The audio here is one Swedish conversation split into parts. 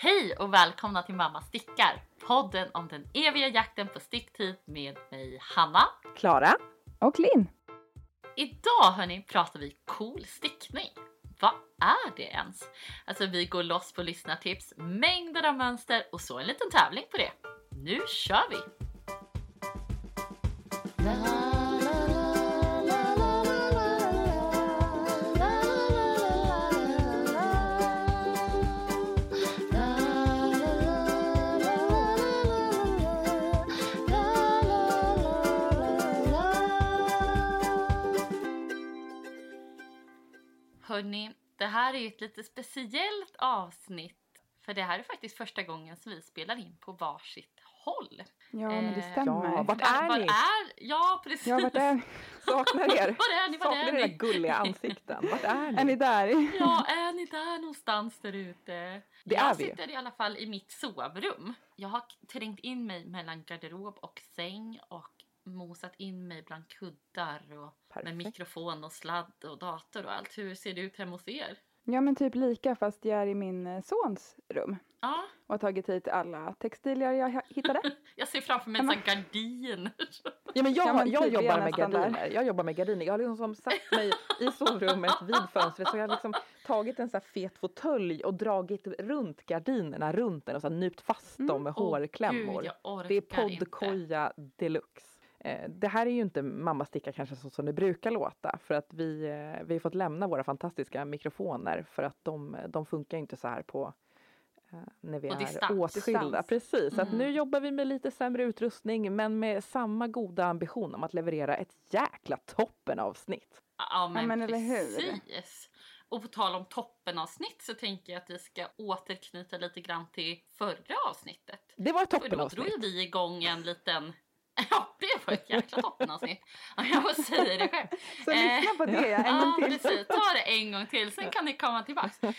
Hej och välkomna till Mamma stickar! Podden om den eviga jakten på sticktid med mig Hanna. Klara. Och Linn. Idag hörni pratar vi cool stickning. Vad är det ens? Alltså vi går loss på lyssnartips, mängder av mönster och så en liten tävling på det. Nu kör vi! Hörni, det här är ju ett lite speciellt avsnitt för det här är faktiskt första gången som vi spelar in på varsitt håll. Ja, men det Eh, stämmer. ja, vart är Var ni? är, ja precis! Ja, vart är, Saknar er. Var är ni? Var Saknar är era ni? gulliga ansikten. Vart är ni? är ni där? Ja, är ni där någonstans där ute? Det jag är vi. sitter i alla fall i mitt sovrum. Jag har trängt in mig mellan garderob och säng och mosat in mig bland kuddar och med Perfekt. mikrofon och sladd och dator och allt. Hur ser det ut hemma hos er? Ja, men typ lika fast jag är i min eh, sons rum Ja, och har tagit hit alla textilier jag hittade. jag ser framför mig en sån gardin. Ja, men jag, Ja, men jag typ, vi är jobbar med nästan där. gardiner. Jag jobbar med gardiner. Jag har liksom som satt mig i sovrummet vid fönstret så jag har liksom tagit en så här fet fåtölj och dragit runt gardinerna runt den och så nypt fast dem med Åh, hårklämmor. Gud, jag orkar det är poddkoja deluxe. Eh, Det här är ju inte mamma sticka kanske så som det brukar låta för att vi, eh, vi har fått lämna våra fantastiska mikrofoner för att de, de funkar inte så här på eh, när vi är distans. åtskilda. Precis, så att Mm. nu jobbar vi med lite sämre utrustning men med samma goda ambition om att leverera ett jäkla toppen avsnitt. Ja men, men eller hur? precis. Och på tal om toppenavsnitt så tänker jag att vi ska återknyta lite grann till förra avsnittet. Det var ett För då drog toppenavsnitt. vi igång en liten... Ja, det var ett jäkla toppenavsnitt. Ja, Jag får säga det själv. Så Eh, lyssna på det en ja, gång till. precis. Ta det en gång till, sen kan ni komma tillbaks. Eh,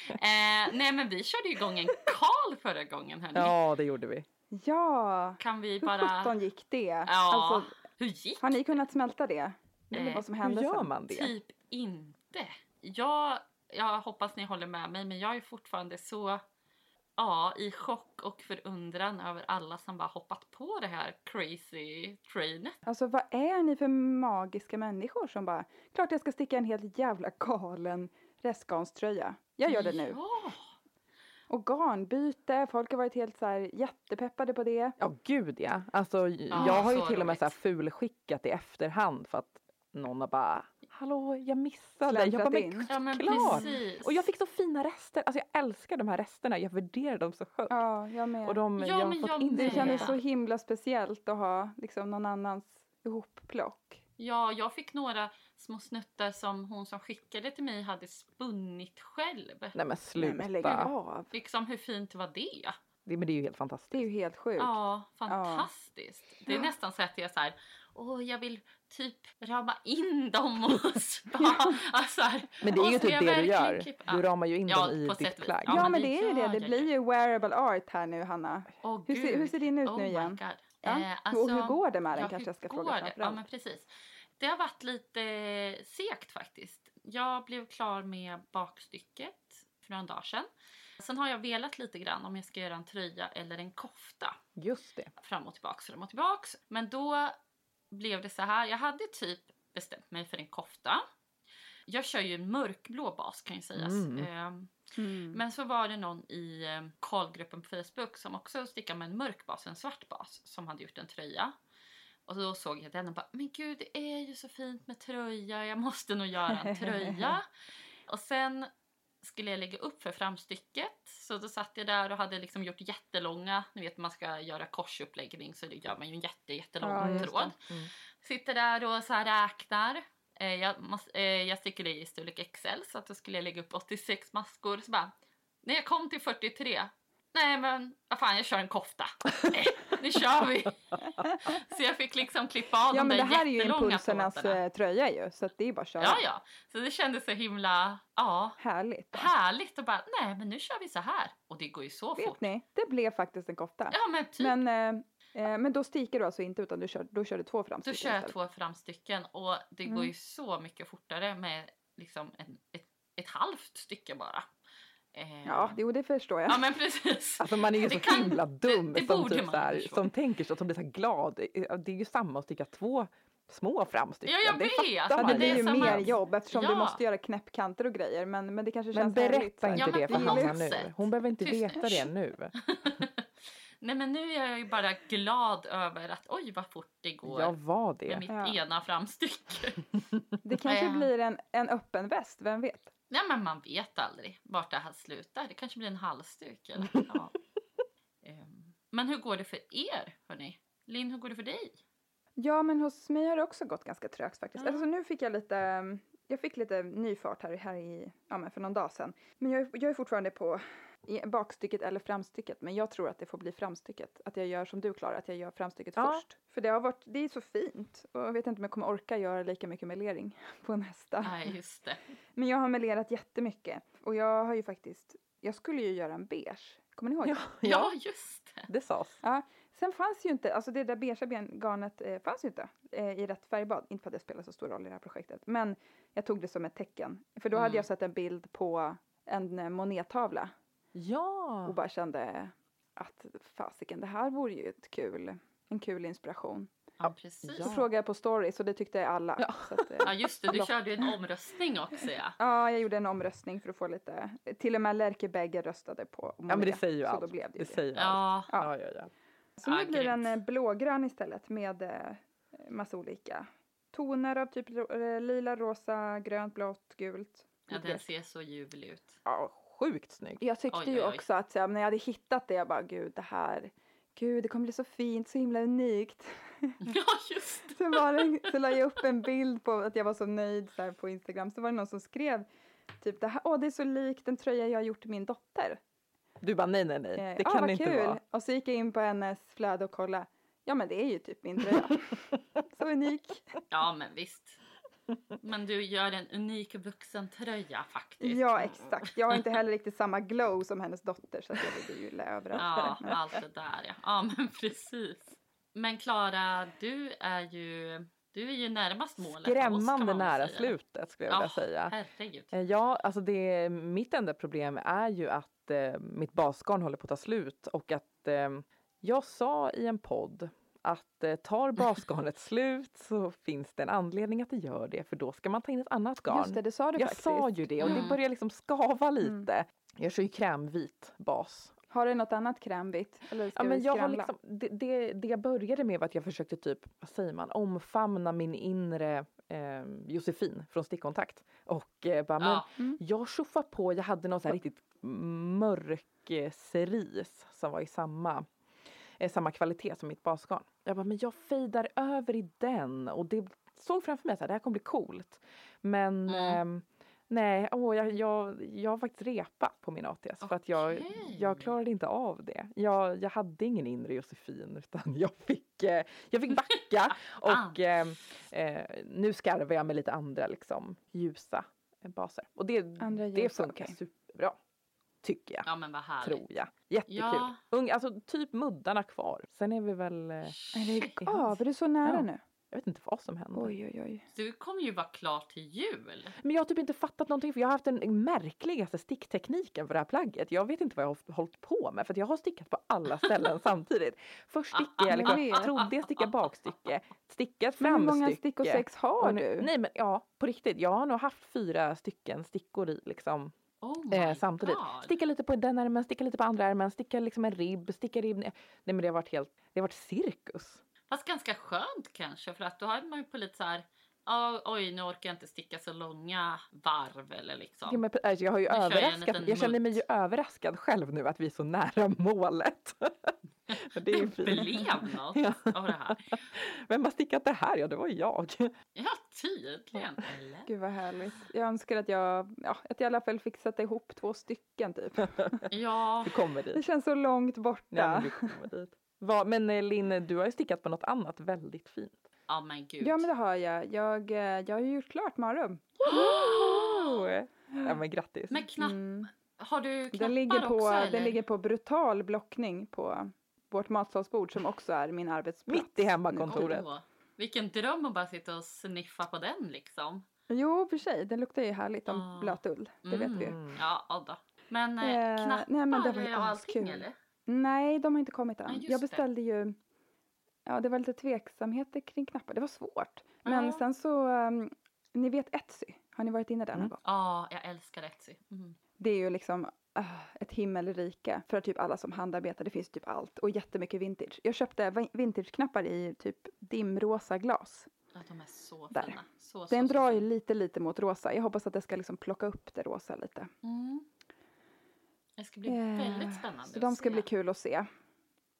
nej, men vi körde igång en Karl förra gången. Hörni. Ja, det gjorde vi. Ja, Kan vi hur bara... sjutton gick det? Ja, Alltså, hur gick har ni kunnat smälta det? Eh, Eller vad som Hur hände gör sen? man det? Typ inte. Jag, jag hoppas ni håller med mig, men jag är fortfarande så ja, i chock och förundran över alla som bara hoppat på det här crazy trainet. Alltså vad är ni för magiska människor som bara, klart jag ska sticka en helt jävla galen restgarnströja. Jag gör det nu. Ja, Och garnbyte, folk har varit helt så här jättepeppade på det. Ja, gud ja. Alltså, Ja, jag har ju till och med så här fulskickat i efterhand för att någon har bara Hallå, jag missade. Jag bara, men in. ja men klart. precis. Och jag fick så fina rester. Alltså jag älskar de här resterna. Jag värderar dem så högt. Ja, jag med. Och de, Ja, jag har men fått jag in Det kändes så himla speciellt att ha liksom någon annans ihopplock. Ja, jag fick några små snuttar som hon som skickade till mig hade spunnit själv. Nej men Nej, sluta. men lägg av. Liksom hur fint var det? det, men det är ju helt fantastiskt. Det är ju helt sjukt. Ja, fantastiskt. Det är nästan så att jag så här, åh jag vill typ rama in dem och spa. Alltså Men det är ju typ det du gör. klippa- Du ramar ju in Ja, dem i ditt plagg. Ja, Ja, men det det är ju det. Det blir ju. wearable art här nu, Hanna. Åh, Hur ser, hur ser din ut Oh nu igen? God. Ja. Eh, och hur alltså, går det med den ja, kanske jag ska fråga det? Ja, men precis. Det har varit lite segt faktiskt. Jag blev klar med bakstycket för några dagar sedan. Sen har jag velat lite grann om jag ska göra en tröja eller en kofta. Just det. fram och tillbaks, fram och tillbaks. Men då blev det så här. Jag hade typ bestämt mig för en kofta. Jag kör ju en mörkblå bas kan ju sägas. Mm. Ehm, Mm. Men så var det någon i eh, Karlgruppen på Facebook som också stickade med en mörk bas, en svart bas, som hade gjort en tröja. Och då såg jag den och bara, men gud det är ju så fint med tröja, jag måste nog göra en tröja. och sen skulle jag lägga upp för framstycket. Så då satt jag där och hade liksom gjort jättelånga, ni vet man ska göra korsuppläggning så det gör man ju en jätte, jättelång Ja, tråd. Mm. Sitter där och så här räknar. Eh, jag, måste, eh, jag stickade i storlek XL så att då skulle jag lägga upp 86 maskor. Så bara, när jag kom till 43, nej men vad fan jag kör en kofta. Nej, nu kör vi. Så jag fick liksom klippa av Ja, de men det där här är ju jättelånga impulsernas eh, tröja ju, så det är bara att köra. Ja, ja. Så det kändes så himla, ja, Härligt. härligt och bara, nej men nu kör vi så här. Och det går ju så fort. Vet ni, det blev faktiskt en kofta. Ja men typ. Men, eh, eh, men då sticker du alltså inte utan du kör, då kör du två Då framstycken kör jag två framstycken och det går Mm. ju så mycket fortare med liksom en, ett, ett halvt stycke bara. Eh, Ja, jo det förstår jag. ja men precis. Alltså man är ju Det så kan- himla dum det- det som, typ så här, som tänker så, som blir så här glad. Det är ju samma att sticka två små framstycken. Ja, jag det vet. fattar men man det blir är ju som mer att- jobb eftersom du Ja. måste göra knäppkanter och grejer. Men, men det kanske Men känns härligt. så berätta här. inte Ja, men det för Hanna något nu. Hon behöver inte Tyst veta det nu. Nej men nu är jag ju bara glad över att oj vad fort det går Jag var det. med mitt Ja. ena framstycke. Det kanske Ja. blir en, en öppen väst, vem vet? Nej men man vet aldrig vart det här slutar. Det kanske blir en halsduk eller ja. Ehm, Men hur går det för er hörni? Linn, hur går det för dig? Ja, men hos mig har det också gått ganska trögt faktiskt. Ja. Alltså nu fick jag lite, jag fick lite ny fart här, här i, ja men för någon dag sedan. Men jag, är- jag är fortfarande på bakstycket eller framstycket, men jag tror att det får bli framstycket. Att jag gör som du Klara, att jag gör framstycket Ja. först. För det har varit, det är så fint och jag vet inte om jag kommer orka göra lika mycket melering på nästa. Nej just det. Men jag har melerat jättemycket och jag har ju faktiskt, jag skulle ju göra en beige. Kommer ni ihåg? Ja, Ja, ja, just det. det sades. Sen fanns ju inte, alltså det där beigea garnet eh, fanns ju inte eh, i rätt färgbad. Inte för att det spelar så stor roll i det här projektet. Men jag tog det som ett tecken. För då hade Mm. jag sett en bild på en eh, monettavla Ja. och bara kände att fasiken, det här vore ju ett kul, en kul inspiration. Ja, precis. Ja. Så frågade jag på stories och det tyckte alla. Ja. Så att, eh, Ja just det, du körde ju en omröstning också ja. ja, jag gjorde en omröstning för att få lite, till och med Lärke Begge röstade på Ja men det säger ju så allt. då blev det, ju det det. säger allt. Ja, Ja, ja, ja. Så nu Ja, blir den eh, blågrön istället med eh, massa olika toner av typ lila, rosa, grönt, blått, gult. ja den ser så ljuvlig ut. Ja, sjukt snygg. Jag tyckte Oj, ju oj, oj. också att så här, när jag hade hittat det, jag bara gud det här, gud det kommer bli så fint, så himla unikt. Ja just det. Så, var det, så la jag upp en bild på att jag var så nöjd så här, på Instagram, så var det någon som skrev typ det här, åh det är så likt en tröja jag har gjort till min dotter. Du bara nej, nej, nej. Eh, Det "Ah, kan vad inte kul. vara. Och så gick jag in på hennes flöde och kollade. Ja men det är ju typ min tröja. så unik. Ja men visst. Men du gör en unik vuxentröja faktiskt. Ja exakt. Jag har inte heller riktigt samma glow som hennes dotter så att jag vill ju lä- överraska Ja, allt det där ja. Ja men precis. Men Klara, du är ju, du är ju närmast målet oss, Skrämmande man väl nära säga. slutet skulle jag Ja, vilja säga. herregud. Eh, Ja, alltså det, mitt enda problem är ju att eh, mitt basgarn håller på att ta slut och att eh, jag sa i en podd att eh, tar basgarnet slut så finns det en anledning att det gör det för då ska man ta in ett annat garn. Just det, det sa du jag faktiskt. sa ju det och det Mm. börjar liksom skava lite. Mm. Jag kör ju krämvit bas. Har du något annat krämvitt? Eller ska Ja, men jag har liksom, det, det, det jag började med var att jag försökte typ, vad säger man, omfamna min inre eh, Josefin från Stickkontakt. Och eh, bara, men Ja, Mm. jag tjoffade på, jag hade någon så här riktigt mörk eh, cerise som var i samma, eh, samma kvalitet som mitt basgarn. Jag bara, men jag fejdar över i den och det såg framför mig att det här kommer bli coolt. Men Mm. ehm, nej, åh, jag, jag, jag har faktiskt repat på min ATS för att jag, jag klarade inte av det. Jag, jag hade ingen inre Josefin utan jag fick, eh, jag fick backa och eh, eh, nu skarvar jag med lite andra liksom ljusa eh, baser. Och det, Andra det funkar okej. superbra. Tycker jag. ja men vad härligt. Tror jag. Jättekul. Ja. Ung, alltså typ muddarna kvar. Sen är vi väl... Eh, Lägg i av, är du så nära Ja. nu? jag vet inte vad som händer. Oj oj oj. Du kommer ju vara klar till jul. Men jag har typ inte fattat någonting för jag har haft den märkligaste sticktekniken för det här plagget. Jag vet inte vad jag har hållit på med för att jag har stickat på alla ställen samtidigt. Först stickade jag, liksom, trodde jag stickade bakstycke, stickat Men hur många framstycke. stick och sex har du? Nej men ja, på riktigt. Jag har nog haft fyra stycken stickor i liksom Oh eh, samtidigt. God. Sticka lite på den ärmen, sticka lite på andra ärmen, sticka liksom en ribb, sticka ribb. Nej men det har varit helt, det har varit cirkus. Fast ganska skönt kanske för att då har man ju på lite så här. "Ja, oj, nu orkar jag inte sticka så långa varv eller liksom. Ja, men, alltså, jag har ju Nu jag överraskat, liten jag känner mig ju överraskad själv nu att vi är så nära målet. det är det fint. blev något Ja. av det här. Vem har stickat det här? Ja, det var jag. Ja, tydligen. Eller? Gud vad härligt. Jag önskar att jag, ja, att jag i alla fall fick sätta ihop två stycken typ. Ja, Du kommer Det dit. känns så långt borta. Ja, men du kommer dit. Vad- men eh, Linn, du har ju stickat på något annat väldigt fint. ja men gud. Ja men det har jag. Jag, eh, jag har ju gjort klart Marum. Oh! Ja, men grattis. Men knapp, Mm. har du knappar Den, ligger på, också eller? den ligger på brutal blockning på vårt matsalsbord som också är min arbetsplats. Mitt i hemmakontoret. Åh, vilken dröm att bara sitta och sniffa på den liksom. Jo, för sig. Den luktar ju härligt om Ah. blöt ull. Det vet vi ju. Mm. Ja, då. Men Eh, eh, knappar nej, men det var ju och allting askul. eller? Nej, de har inte kommit än. just jag det. beställde ju, ja det var lite tveksamheter kring knappar, det var svårt. Men Ja. sen så, um, ni vet Etsy, har ni varit inne där någon Mm. gång? Ja, jag älskar Etsy. Mm. Det är ju liksom ah, ett himmelrike för typ alla som handarbetar. Det finns typ allt och jättemycket vintage. Jag köpte vi- vintageknappar i typ dimrosa glas. Ja, de är så Där. fina. Så, Den så, drar ju lite lite mot rosa. Jag hoppas att det ska liksom plocka upp det rosa lite. Mm. Det ska bli Eh, väldigt spännande Så de ska se. bli kul att se.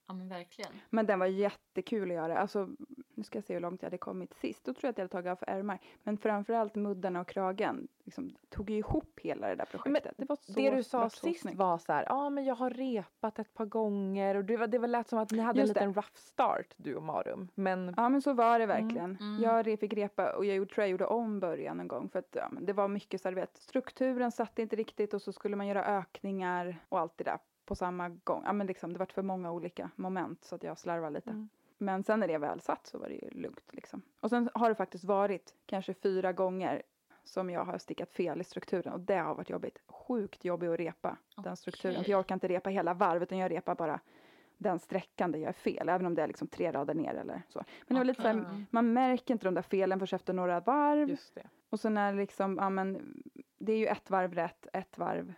Ja, men verkligen. Men den var jättekul att göra. Alltså, nu ska jag se hur långt jag hade kommit sist. Då tror jag att jag hade tagit av ärmar. Men framförallt muddarna och kragen liksom, tog ju ihop hela det där projektet. det var så, det du sa sist snyggt. var så här, ja men jag har repat ett par gånger och det, var, det var lät som att ni hade Just en det. liten rough start du och Marum. Men Ja men så var det verkligen. Mm. Jag re- fick repa och jag gjorde, tror jag gjorde om början en gång för att ja, men det var mycket så här, du vet, strukturen satt inte riktigt och så skulle man göra ökningar och allt det där på samma gång. Ja men liksom det var för många olika moment så att jag slarvade lite. Mm. Men sen när det väl satt så var det ju lugnt liksom. Och sen har det faktiskt varit kanske fyra gånger som jag har stickat fel i strukturen och det har varit jobbigt. Sjukt jobbigt att repa den strukturen. För jag orkar inte repa hela varvet utan jag repar bara den sträckan där jag är fel, även om det är liksom tre rader ner eller så. Men det var lite så här, man märker inte de där felen förrän efter några varv. Och sen är det liksom, ja men, det är ju ett varv rätt, ett varv,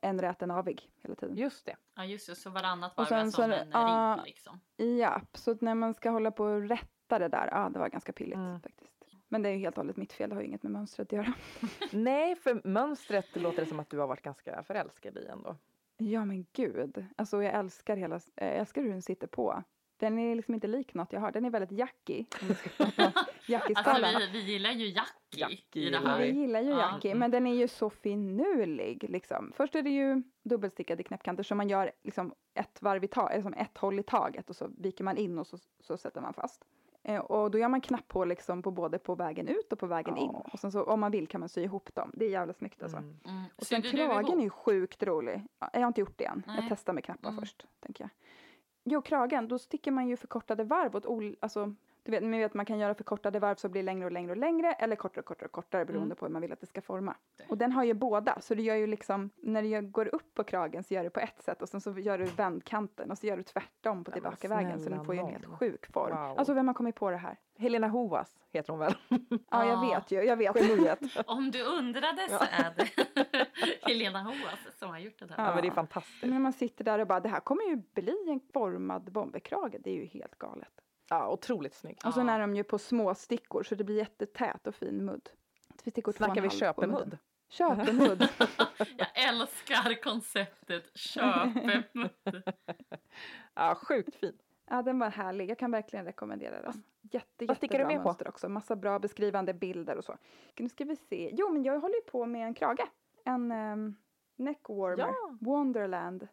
en rät, en avig hela tiden. Just det. Ja, just det. Så varannat varv sen är som en ja. ring liksom. Ja, så att när man ska hålla på och rätta det där, ja det var ganska pilligt Mm. faktiskt. Men det är ju helt och hållet mitt fel, det har ju inget med mönstret att göra. Nej, för mönstret låter det som att du har varit ganska förälskad i ändå. Ja men gud, alltså jag älskar hela, jag älskar hur den sitter på. Den är liksom inte lik något jag har, den är väldigt jackig. Jackie-skalan. Alltså, vi, vi gillar ju Jackie, Jackie i det här. jag gillar ju Ja. Jackie, men den är ju så finurlig. Liksom. Först är det ju dubbelstickade knäppkanter som man gör liksom ett varv i taget, eller som ett håll i taget och så viker man in och så, så sätter man fast. Eh, och då gör man knapphål liksom på både på vägen ut och på vägen in. Ja. Och sen så om man vill kan man sy ihop dem. Det är jävligt snyggt alltså. Mm. Mm. Och sen kragen är ju sjukt rolig. Ja, Jag har inte gjort det än. Nej. Jag testar med knappar Mm. först, tänker jag. Jo, kragen, då sticker man ju förkortade varv åt ol- alltså, du vet, man vet man kan göra förkortade varv så blir det längre och längre och längre eller kortare och kortare och kortare beroende Mm. på hur man vill att det ska forma. Det. Och den har ju båda, så det gör ju liksom, när det gör- går upp på kragen så gör det på ett sätt och sen så gör du vändkanten och så gör du tvärtom på Ja, tillbakavägen så den får ju en helt sjuk form. Wow. Alltså vem har kommit på det här? Helena Hoas heter hon väl? Ja, jag Ja. vet ju, jag vet. Geniet. Om du undrade så är det Helena Hoas som har gjort det där. Ja. Ja, men det är fantastiskt. När man sitter där och bara, det här kommer ju bli en formad bomberkrage, det är ju helt galet. Ja, otroligt snygg. Och sen Ja. är de ju på små stickor så det blir jättetät och fin mudd. Vi stickor Snackar vi köpemudd? Köpemudd. Jag älskar konceptet köpemudd. Ja, sjukt fin. ja, den var härlig. Jag kan verkligen rekommendera den. Jätte, vad stickar du med på? också. Massa bra beskrivande bilder och så. Nu ska vi se. Jo, men jag håller ju på med en krage. En um, neckwarmer. Ja. Wonderland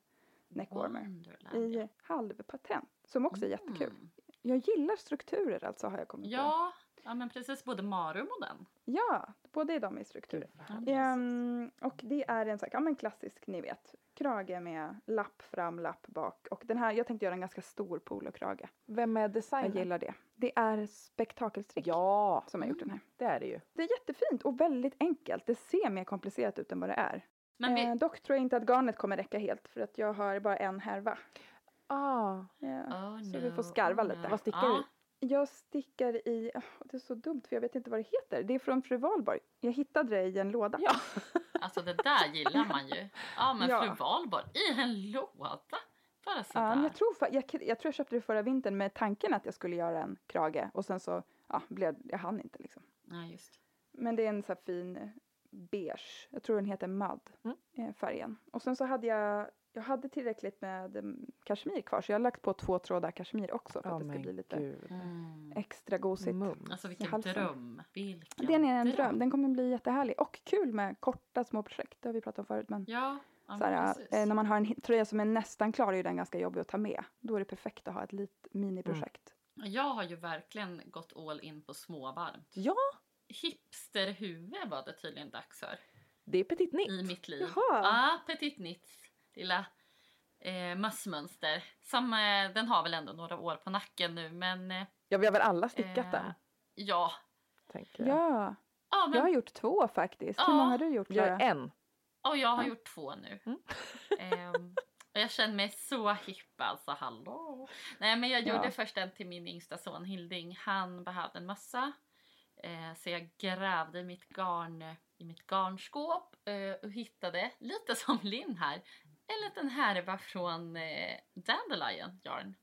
neckwarmer. Wonderland, I halvpatent. Som också är jättekul. Mm. Jag gillar strukturer alltså har jag kommit på. Ja, ja, men precis både Marum och den. Ja, båda är de i strukturer. Ja, precis. Ehm, och det är en sån här, ja men klassisk, ni vet, krage med lapp fram, lapp bak. Och den här, jag tänkte göra en ganska stor polokrage. Vem är Jag designern? gillar det. Det är spektakelstrick Ja, som har gjort den här. det är det ju. Det är jättefint och väldigt enkelt. Det ser mer komplicerat ut än vad det är. Men vi, Eh, dock tror jag inte att garnet kommer räcka helt för att jag har bara en härva. Ah, Ja. oh, så vi får skarva oh, lite. no. Vad stickar ja. Jag stickar i, åh, det är så dumt för jag vet inte vad det heter. Det är från Fru Valborg. Jag hittade det i en låda. Ja. Alltså det där gillar man ju. Ja men Ja. fru Valborg i en låda. Bara sådär. men jag, tror, jag, jag tror jag köpte det förra vintern med tanken att jag skulle göra en krage och sen så ja, blev, jag hann inte liksom. Ja just. Men det är en så här fin beige, jag tror den heter Mud, Mm. eh, färgen. Och sen så hade jag, jag hade tillräckligt med mm, kashmir kvar så jag har lagt på två trådar kashmir också för Ja, att det ska bli lite gud. Mm. extra gosigt. Mums. Alltså vilken halsen. dröm. Vilken Den är en dröm, den kommer bli jättehärlig och kul med korta små projekt, det har vi pratat om förut men Ja, ja så här, men precis. eh, när man har en tröja som är nästan klar är ju den ganska jobbig att ta med. Då är det perfekt att ha ett litet miniprojekt. Jag har ju verkligen gått all in på småvarmt. Ja, Hipsterhuvud var det tydligen dags för det är Petit Nitt. i mitt liv. Jaha. Ja, Petit Nits lilla eh, mössmönster. Som, eh, den har väl ändå några år på nacken nu men eh, Ja, vi har väl alla stickat eh, den, Ja. tänker jag. Ja, ja men, jag har gjort två faktiskt. Hur Ja. många har du gjort Jag Klara? är en. Och jag har Ja. gjort två nu. Mm. Ehm, och jag känner mig så hipp alltså, hallå. Nej men jag gjorde Ja. först en till min yngsta son Hilding. Han behövde en mössa. Eh, så jag grävde i mitt garn i mitt garnskåp eh, och hittade, lite som Linn här, en liten härva från eh, Dandelion Yarn.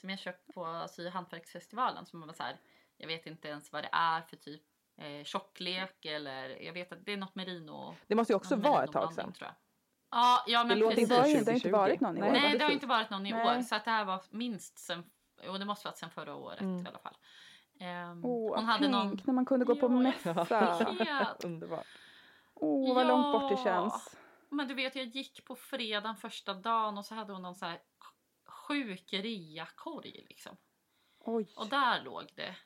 Som jag köpt på Sy och hantverksfestivalen. Som var så här, jag vet inte ens vad det är för typ eh, tjocklek eller jag vet att det är något merino. Det måste ju också vara ett tag sedan. tror jag. Ja, ja men Det låter precis. inte det har 2020. inte varit någon i år. Nej. Det har inte varit någon i Nej. år. Så att det här var minst sen, jo det måste varit sen förra året Mm. i alla fall. Ehm, Åh, hon hade tänk någon... när man kunde gå på Ja, mässa. Underbart. Åh, vad långt bort det Ja. känns. Men du vet, jag gick på fredagen första dagen och så hade hon någon så här sjuk reakorg liksom. Oj. Och där låg det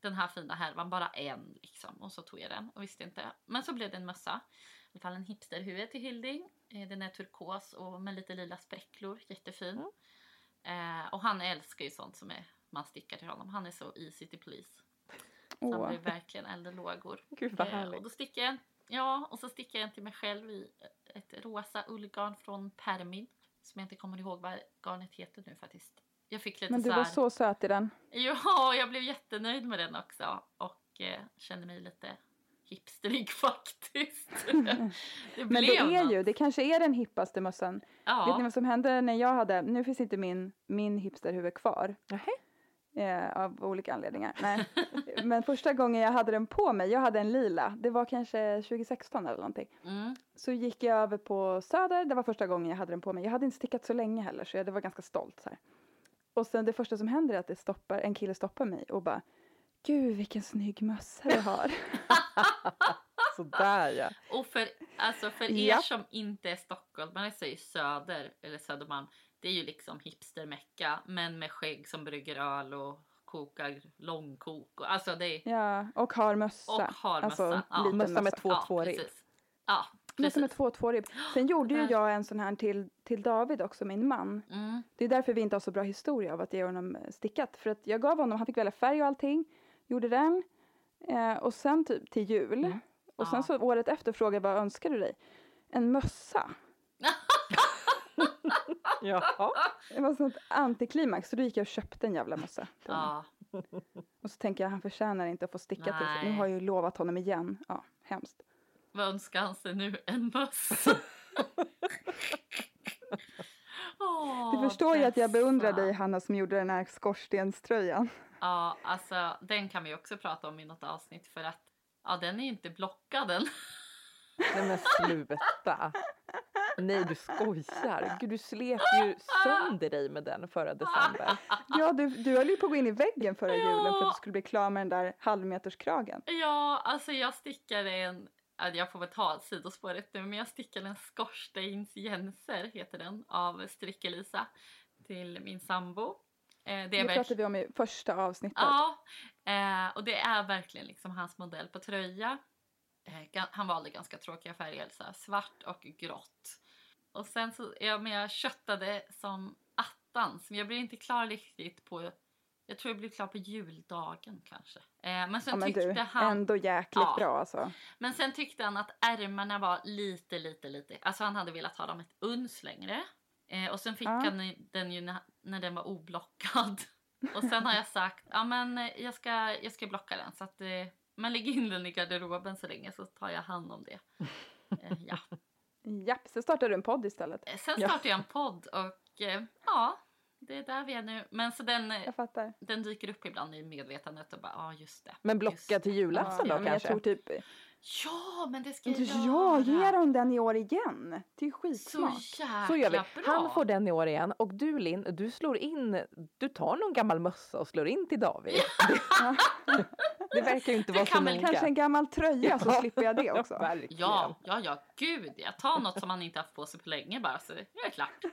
den här fina härvan, bara en liksom. Och så tog jag den och visste inte. Men så blev det en mössa. I alla fall en hipsterhuvud till Hilding. Eh, Den är turkos och med lite lila spräcklor, jättefin. Eh, och han älskar ju sånt som är, man stickar till honom. Han är så easy to please. Så han Åh. blir verkligen eldlågor. Gud vad Eh, och härligt. då stickar jag en, ja, och så stickar jag en till mig själv i ett rosa ullgarn från Permin. Som jag inte kommer ihåg vad garnet heter nu faktiskt. Jag fick lite Men du så var här, så söt i den. Ja, jag blev jättenöjd med den också. Och eh, kände mig lite hipsterig faktiskt. det Men det är något. ju, det kanske är den hippaste mössan. Vet ni Ja. vad som hände när jag hade, nu finns inte min, min hipsterhuvud kvar. Nähä. Eh, av olika anledningar. Nej. Men första gången jag hade den på mig, jag hade en lila, det var kanske 2016 eller någonting. Mm. Så gick jag över på Söder, det var första gången jag hade den på mig. Jag hade inte stickat så länge heller så jag det var ganska stolt. Så här. Och sen det första som händer är att det stoppar, en kille stoppar mig och bara Gud vilken snygg mössa du har. Sådär ja. Och för, alltså för er Japp. som inte är stockholmare så är ju Söder, eller Södermalm, det är ju liksom hipstermecka. Men med skägg som brygger öl och kokar långkok. Och, alltså det är, ja, och har mössa. och har Alltså, mössa. ja. Mössa med två ja, tvåribb. precis. Ja, Mössa med precis. två tvåribb. Sen gjorde ju jag en sån här till, till David också, min man. Mm. Det är därför vi inte har så bra historia av att ge honom stickat. För att jag gav honom, han fick välja färg och allting. Gjorde den. Eh, och sen typ till jul. Mm. Och sen Ja. så året efter frågade jag vad önskar du dig? En mössa. Jaha. Det var sånt antiklimax. Så då gick jag och köpte en jävla mössa. Ja, Och så tänker jag han förtjänar inte att få sticka till sig. Nu Nej. har jag ju lovat honom igen. Ja, hemskt. vad önskar han sig nu? En mössa. Du förstår ju att jag beundrar dig Hanna som gjorde den här skorstenströjan. Ja, alltså den kan vi också prata om i något avsnitt för att ja, den är ju inte blockad än. Nej men sluta. Nej du skojar. Gud du slet ju sönder dig med den förra december. Ja, du, du höll ju på att gå in i väggen förra Ja. julen för att du skulle bli klar med den där halvmeterskragen. Ja, alltså jag stickade en, ja, jag får väl ta sidospåret nu, men jag stickade en skorstensjänser heter den av Strickelisa till min sambo. Eh, det Det pratade vi om i första avsnittet. Ja, eh, och det är verkligen liksom hans modell på tröja. Eh, han valde ganska tråkiga färger, så svart och grått. Och sen så, men jag köttade som attans, men jag blev inte klar riktigt på, jag tror jag blev klar på juldagen kanske. Eh, men sen Ja, men tyckte du, han, ändå jäkligt Ja. bra alltså. men sen tyckte han att ärmarna var lite, lite, lite, alltså han hade velat ha dem ett uns längre. Eh, och sen fick Ja. han den ju när, när den var oblockad. Och sen har jag sagt, ja men jag ska, jag ska blocka den så att eh, man lägger in den i garderoben så länge så tar jag hand om det. Eh, ja. Japp, så startade du en podd istället. Eh, Sen Ja. startade jag en podd och eh, ja, det är där vi är nu. Men så den, eh, den dyker upp ibland i medvetandet och bara, ja just det. Men blocka till det." julafton ja, då men jag kanske? tror typ... Ja, men det ska jag Ja, ge göra. dem den i år igen. Det är Så skitsmart. jäkla Så gör vi. Han får den i år igen och du Linn, du slår in, du tar någon gammal mössa och slår in till David. Det verkar ju inte vara så noga. Kanske en gammal tröja så slipper jag det också. Ja, ja, ja, gud. Jag tar något som man inte haft på sig på länge bara så är det klart.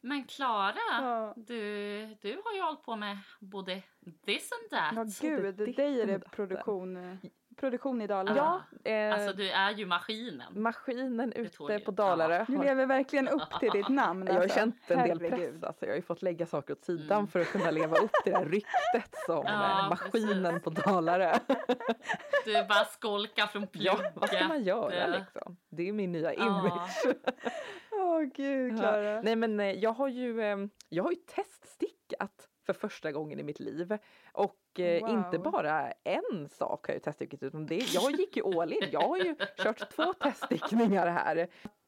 Men Klara, Ja. du, du har ju hållit på med både this and that. Ja, gud, dig är det produktion, eh, produktion i Dalarna. Ja, eh, Alltså du är ju maskinen. maskinen ute på Dalarö. Du lever verkligen upp till ditt namn. Jag har alltså. känt en del Herregud. press. Alltså. Jag har ju fått lägga saker åt sidan Mm. för att kunna leva upp till det här ryktet som Ja, eh, maskinen precis. på Dalarö. Du bara skolkar från plugget. Ja, vad ska man göra eh, liksom? Det är min nya Ja. image. Åh gud, Klara. Nej men eh, jag har ju, eh, jag har ju teststickat för första gången i mitt liv. Och eh, Wow. inte bara en sak har jag teststickat utan det, jag gick ju all in. Jag har ju kört två teststickningar här.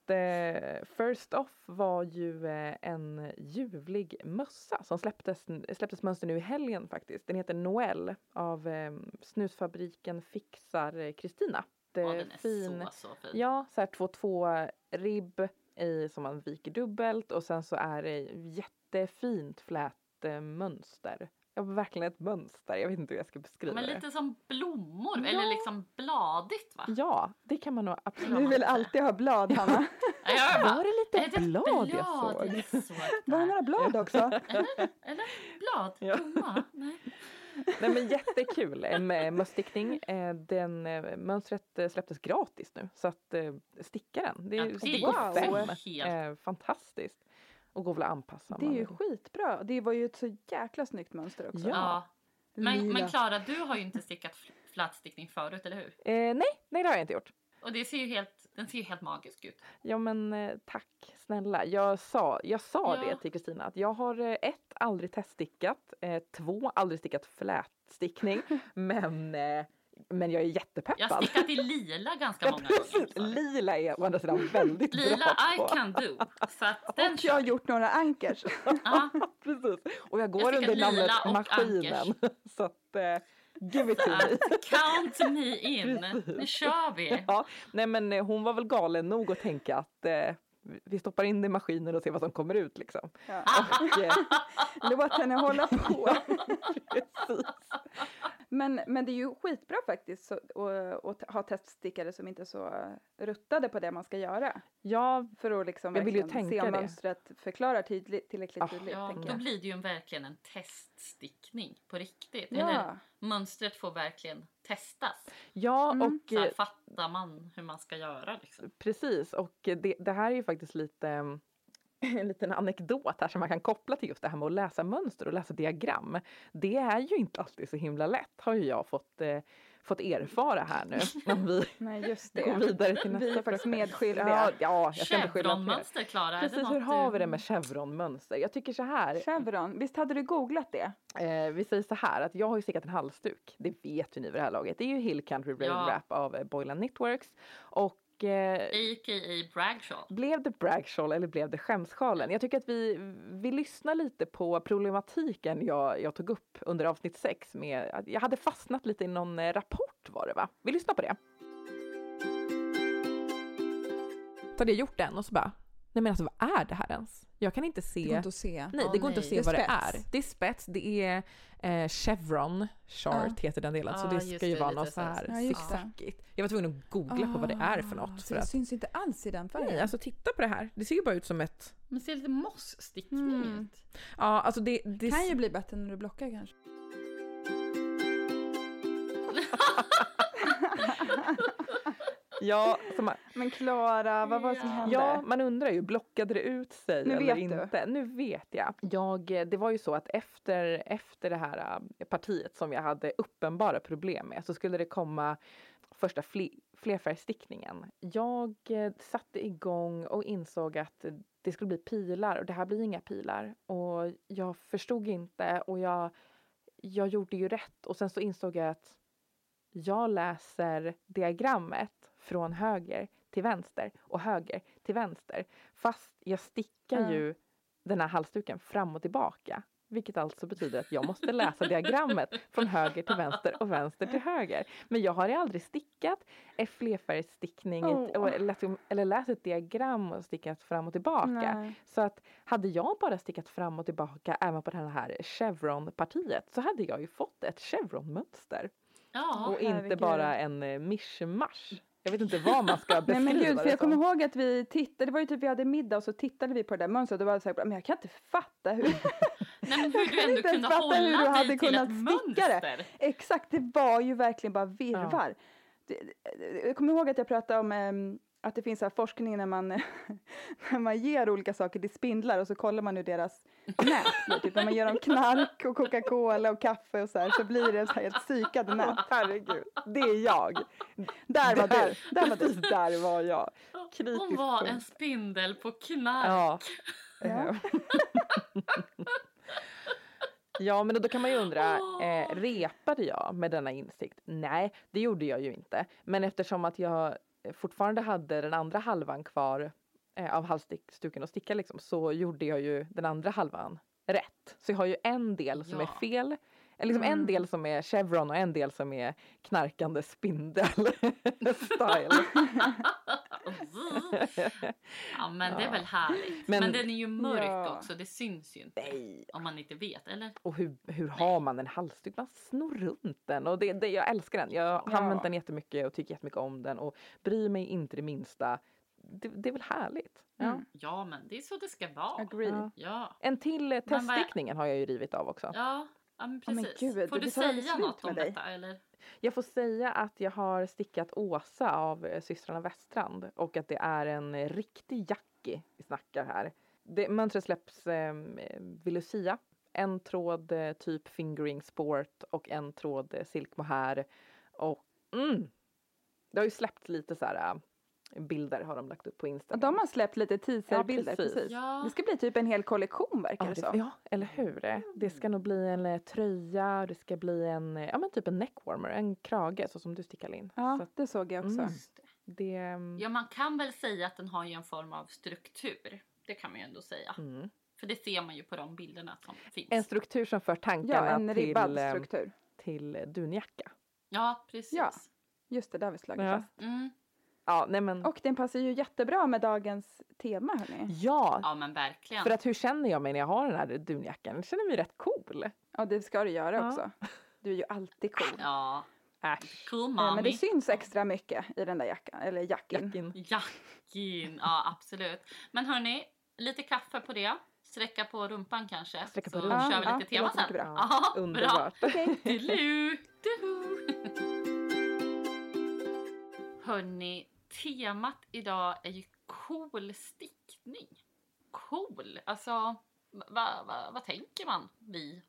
Eh, First off var ju eh, en ljuvlig mössa som släpptes, släpptes mönster nu i helgen faktiskt. Den heter Noel av eh, snusfabriken Fixar Kristina. Ja, den är fin. så, så fin. Ja, så här 2-2 ribb i, som man viker dubbelt och sen så är det jättefint flätmönster. Ja, verkligen ett mönster. Jag vet inte hur jag ska beskriva Men det. lite som blommor, Ja. eller liksom bladigt va? Ja, det kan man nog absolut. Du vill alltid ha blad, Hanna. Ja, jag bara, Var det lite ett blad jag såg? jag såg Var det några blad också? Eller blad? Ja. Blomma? Nej. Nej men jättekul eh, med mösstickning. Eh, Den eh, mönstret eh, släpptes gratis nu så att eh, sticka den. Det är Ja, stickor ju fem. helt- Eh, Fantastiskt. Och går väl att anpassa. Det är ju skitbra. Det var ju ett så jäkla snyggt mönster också. Ja. Men, men Klara, du har ju inte stickat fl- flätstickning förut, eller hur? Eh, nej, nej det har jag inte gjort. Och det ser ju helt, den ser ju helt magisk ut. Ja men eh, tack snälla. Jag sa, jag sa Ja. det till Kristina att jag har eh, ett, aldrig teststickat, eh, två, aldrig stickat flätstickning men, eh, men jag är Jag har jättepeppad. stickat i lila ganska många gånger. Lila är å andra sidan väldigt Lila bra I på. can do. Så att den Och jag har gjort några ankers. Precis. Och jag går stickar under lila namnet Maskinen. Så att, eh, give it to me. count me in. Precis. Nu kör vi. Ja, nej men eh, hon var väl galen nog att tänka att eh, vi stoppar in det i maskinen och ser vad som kommer ut liksom. Ja. Och, eh, Låt henne hålla på. precis. Men, men det är ju skitbra faktiskt att, ha teststickare som inte är så ruttade på det man ska göra. Ja, För att liksom Jag vill ju tänka se om det. mönstret förklarar tydligt, tillräckligt Ah, tydligt. Ja, då jag. blir det ju en, verkligen en teststickning på riktigt. Eller Ja, mönstret får verkligen testas. ja Mm. och Så här fattar man hur man ska göra. Liksom. precis. Och det, det här är ju faktiskt lite en liten anekdot här som man kan koppla till just det här med att läsa mönster och läsa diagram. Det är ju inte alltid så himla lätt har ju jag fått, eh, fått erfara här nu. Om vi nej just går det. vidare till nästa Vi är faktiskt medskyldiga. Ja, ja, jag ska inte skylla på. Chevronmönster, Klara. Precis, hur har vi det med chevronmönster? Jag tycker så här. Chevron, visst hade du googlat det? Eh, vi säger så här att jag har ju stickat en halsduk. Det vet ju ni vid det här laget. Det är ju Hill Country Rail Ja. Wrap av Boylan Knitworks. Och eh, A.k.a. Bragshaw. blev det bragshawl eller blev det skämssjalen? Jag tycker att vi, vi lyssnar lite på problematiken jag, jag tog upp under avsnitt 6 med att jag hade fastnat lite i någon eh, rapport var det va? Vi lyssnar på det. Så hade jag gjort den och så bara, nej men alltså vad är det här ens? Jag kan inte se. Det går inte att se. Nej, Åh, det går inte att nej. se Det vad det är. Det är spets, det är eh, Chevron chart heter den delen. så Ja, det ska ju det, vara något så så. här Ja, det. zigzaggigt. Jag var tvungen att googla på vad det är för Ah, något. Så För det att, syns inte alls i den färgen. nej, alltså titta på det här. Det ser ju bara ut som ett... Men ser lite mossstickning Mm. ut. Ja, alltså det... det det kan ju bli bättre när du blockar kanske. Ja, så man, Men Klara, vad var det som Ja. hände? ja, man undrar ju, blockade det ut sig Nu eller vet du. inte? Nu vet jag. jag. Det var ju så att efter, efter det här eh, partiet som jag hade uppenbara problem med så skulle det komma första fle, flerfärgstickningen. Jag eh, satte igång och insåg att det skulle bli pilar och det här blir inga pilar. Och jag förstod inte och jag, jag gjorde ju rätt och sen så insåg jag att jag läser diagrammet från höger till vänster och höger till vänster. Fast jag stickar Ja. ju den här halsduken fram och tillbaka. Vilket alltså betyder att jag måste läsa diagrammet från höger till vänster och vänster till höger. Men jag har ju aldrig stickat och läst, eller läst ett diagram och stickat fram och tillbaka. Nej. Så att hade jag bara stickat fram och tillbaka även på det här chevron-partiet så hade jag ju fått ett chevron-mönster. Ja. och inte bara en eh, mischmasch. Jag vet inte vad man ska Nej beskriva men gud, för jag kommer ihåg att vi tittade, det var ju typ vi hade middag och så tittade vi på det där mönstret och var så här, men jag kan inte fatta hur, Nej, men hur du ändå inte kunde hålla hur du hade till kunnat ett sticka det. mönster. exakt, det var ju verkligen bara virvar. det- jag kommer ihåg att jag pratade om ehm, att det finns så här forskning när man, när man ger olika saker till spindlar och så kollar man hur deras nät blir. Typ när man ger dem knark och Coca-Cola och kaffe och så här så blir det så här helt psykade nät. Herregud, det är jag. Där var Där- du. Där var du. Där var jag. Hon Kritisk var punkt. en spindel på knark. Ja. Ja. Eh. ja, men då kan man ju undra, eh, repade jag med denna insikt? Nej, det gjorde jag ju inte. Men eftersom att jag fortfarande hade den andra halvan kvar eh, av halsduken och sticka liksom, så gjorde jag ju den andra halvan rätt. Så jag har ju en del som är Ja. fel, eller liksom en Mm. del som är chevron och en del som är knarkande spindel style. ja men det är väl härligt. Men, Men- den är ju mörk Ja. också, det syns ju inte. Nej. Om man inte vet, eller? Och hur, hur har man en halsduk? Man snor runt den och det, det, jag älskar den. Jag har Ja. använt den jättemycket och tycker jättemycket om den och bryr mig inte det minsta. Det, det är väl härligt? Ja. Mm. Ja men det är så det ska vara. Agree. Ja. En till teststickningen har jag ju rivit av också. Ja, ja men Ja, men precis. gud, Får du säga något om dig. detta eller? Jag får säga att jag har stickat Åsa av eh, systrarna Westrand och att det är en riktig Jackie vi snackar här. Det, mönstret släpps eh, vid Lucia. En tråd eh, typ fingering sport och en tråd eh, silk mohair. Och mm, det har ju släppts lite så här eh, bilder har de lagt upp på Instagram. De har släppt lite teaserbilder. Ja, precis. precis. Ja. Det ska bli typ en hel kollektion verkar Ja, det som. ja, eller hur? Det ska nog bli en eh, tröja, det ska bli en, eh, ja men typ en neckwarmer, en krage så som du stickar in. Ja, Så det såg jag också. Mm. Det. mm, Ja man kan väl säga att den har ju en form av struktur. Det kan man ju ändå säga. mm. För det ser man ju på de bilderna som finns. En struktur som för Ja, tankarna en ribbad till, eh, struktur. till dunjacka. Ja precis. Ja. Just det, där har vi slagit Ja. fast. Mm. Ja, nej men. Och den passar ju jättebra med dagens tema hörni. Ja, ja men verkligen. för att hur känner jag mig när jag har den här dunjackan? Jag känner mig rätt cool. Ja, det ska du göra Ja. också. Du är ju alltid cool. Ja, Äsch. cool Eh, mommy. Men det syns extra mycket i den där jackan, eller jackin. Jackin. Jackin, ja absolut. Men hörni, lite kaffe på det. Sträcka på rumpan kanske. Sträcka på så rumpan. kör vi Ja, lite det tema sen. bra. Ja, bra. Underbart. Dilu, duhu. Hörni, temat idag är ju cool stickning. Cool, alltså vad va, vad tänker man vi?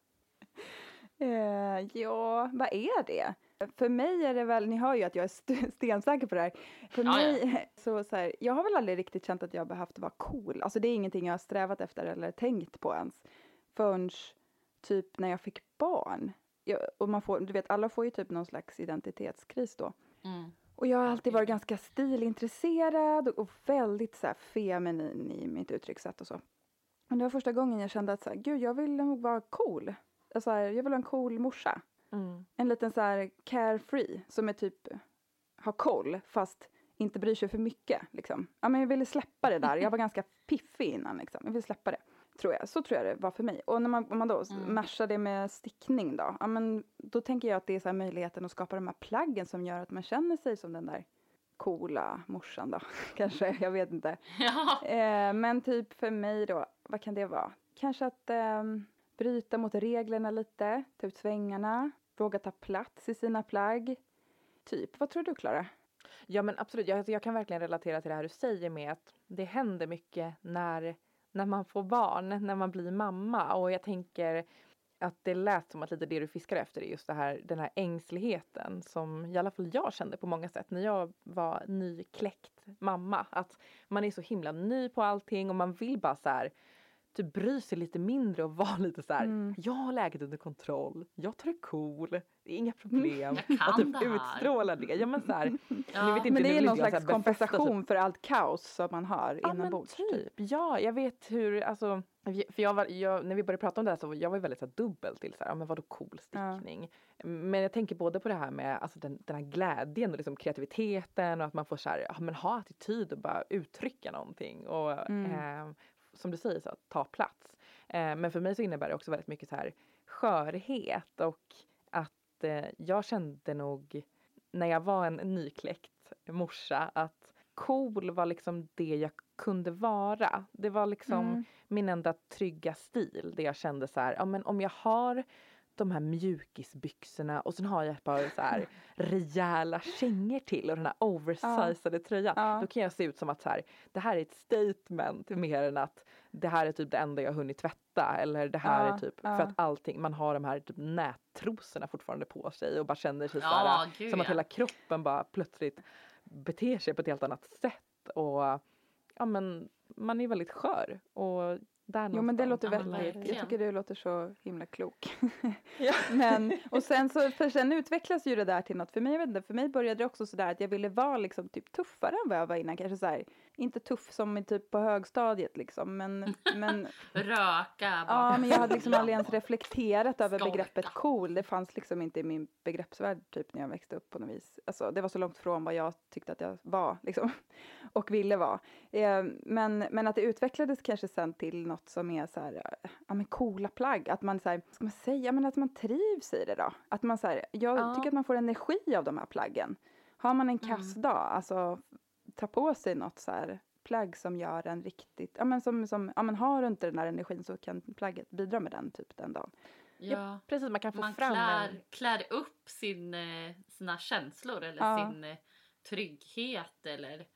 Eh, ja, vad är det? För mig är det väl, ni hör ju att jag är st- stensäker på det här. För Ja, ja. mig, så, så här, jag har väl aldrig riktigt känt att jag behövt vara cool. Alltså det är ingenting jag har strävat efter eller tänkt på ens. Förrän typ när jag fick barn. Jag, och man får, du vet, alla får ju typ någon slags identitetskris då. Mm. Och jag har alltid varit ganska stilintresserad och, väldigt så feminin i mitt uttryckssätt och så. Men det var första gången jag kände att så här, gud, jag vill nog vara cool. Alltså, jag vill vara en cool morsa. Mm. En liten så här carefree som är typ har koll fast inte bryr sig för mycket. Liksom. Ja, men jag ville släppa det där. Jag var ganska piffig innan. Liksom. Jag ville släppa det. Tror jag. Så tror jag det var för mig. Och när man, om man då Mm. mashar det med stickning då. Ja, men då tänker jag att det är så här möjligheten att skapa de här plaggen som gör att man känner sig som den där coola morsan då. Kanske, jag vet inte. Ja, Eh, men typ för mig då, vad kan det vara? Kanske att ehm, bryta mot reglerna lite, ta ut svängarna, våga ta plats i sina plagg. Typ, vad tror du Klara? Ja men absolut, jag, jag kan verkligen relatera till det här du säger med att det händer mycket när, när man får barn, när man blir mamma. Och jag tänker att det lät som att lite det du fiskar efter är just det här, den här ängsligheten som i alla fall jag kände på många sätt när jag var nykläckt mamma. Att man är så himla ny på allting och man vill bara så här typ bry sig lite mindre och vara lite så här. Mm. Jag har läget under kontroll. Jag tar det cool. Det är inga problem. Jag kan och typ det här. utstråla det. Ja men så här, ja. vet inte, Men det är någon slags kompensation för allt kaos som man har Ja inombords. typ. Ja, jag vet hur, alltså, för jag var, jag, när vi började prata om det här så var jag var väldigt så här, dubbel till så här, ja, men vadå cool Ja. stickning. Men jag tänker både på det här med alltså, den, den här glädjen och liksom kreativiteten och att man får så här, ja, men ha attityd och bara uttrycka någonting och Mm. eh, som du säger så ta plats. Eh, men för mig så innebär det också väldigt mycket så här skörhet och att eh, jag kände nog när jag var en nykläckt morsa att cool var liksom det jag kunde vara. Det var liksom Mm. min enda trygga stil. Det jag kände så här, ja men om jag har de här mjukisbyxorna och sen har jag ett par så här rejäla kängor till och den här oversizade tröjan. Ja. Då kan jag se ut som att så här, det här är ett statement mer än att det här är typ det enda jag hunnit tvätta eller det här Ja, är typ ja. för att allting, man har de här typ nättrosorna fortfarande på sig och bara känner sig så Ja, här, gud som att ja. hela kroppen bara plötsligt beter sig på ett helt annat sätt och ja men man är väldigt skör och där Jo men det låter väldigt, jag tycker det låter så himla klok. Ja. men, och sen så, för sen utvecklas ju det där till något, för mig, jag vet inte, för mig började det också sådär att jag ville vara liksom typ tuffare än vad jag var innan, kanske såhär, inte tuff som i typ på högstadiet liksom, men, men Röka Ja, men jag hade liksom aldrig ens reflekterat över Skolka. begreppet cool. Det fanns liksom inte i min begreppsvärld typ när jag växte upp på något vis. Alltså, det var så långt från vad jag tyckte att jag var liksom, och ville vara. Eh, men, men att det utvecklades kanske sen till något som är så här, ja men coola plagg. Att man så här, ska man säga, men att man trivs i det då. Att man så här, jag Ja. tycker att man får energi av de här plaggen. Har man en kass Mm. alltså ta på sig något så här plagg som gör en riktigt, ja men som, som ja men har du inte den här energin så kan plagget bidra med den typ den dagen. Ja. Precis, man kan få Man fram klär, en... klär upp sin, eh, sina känslor eller Ja. sin eh, trygghet eller...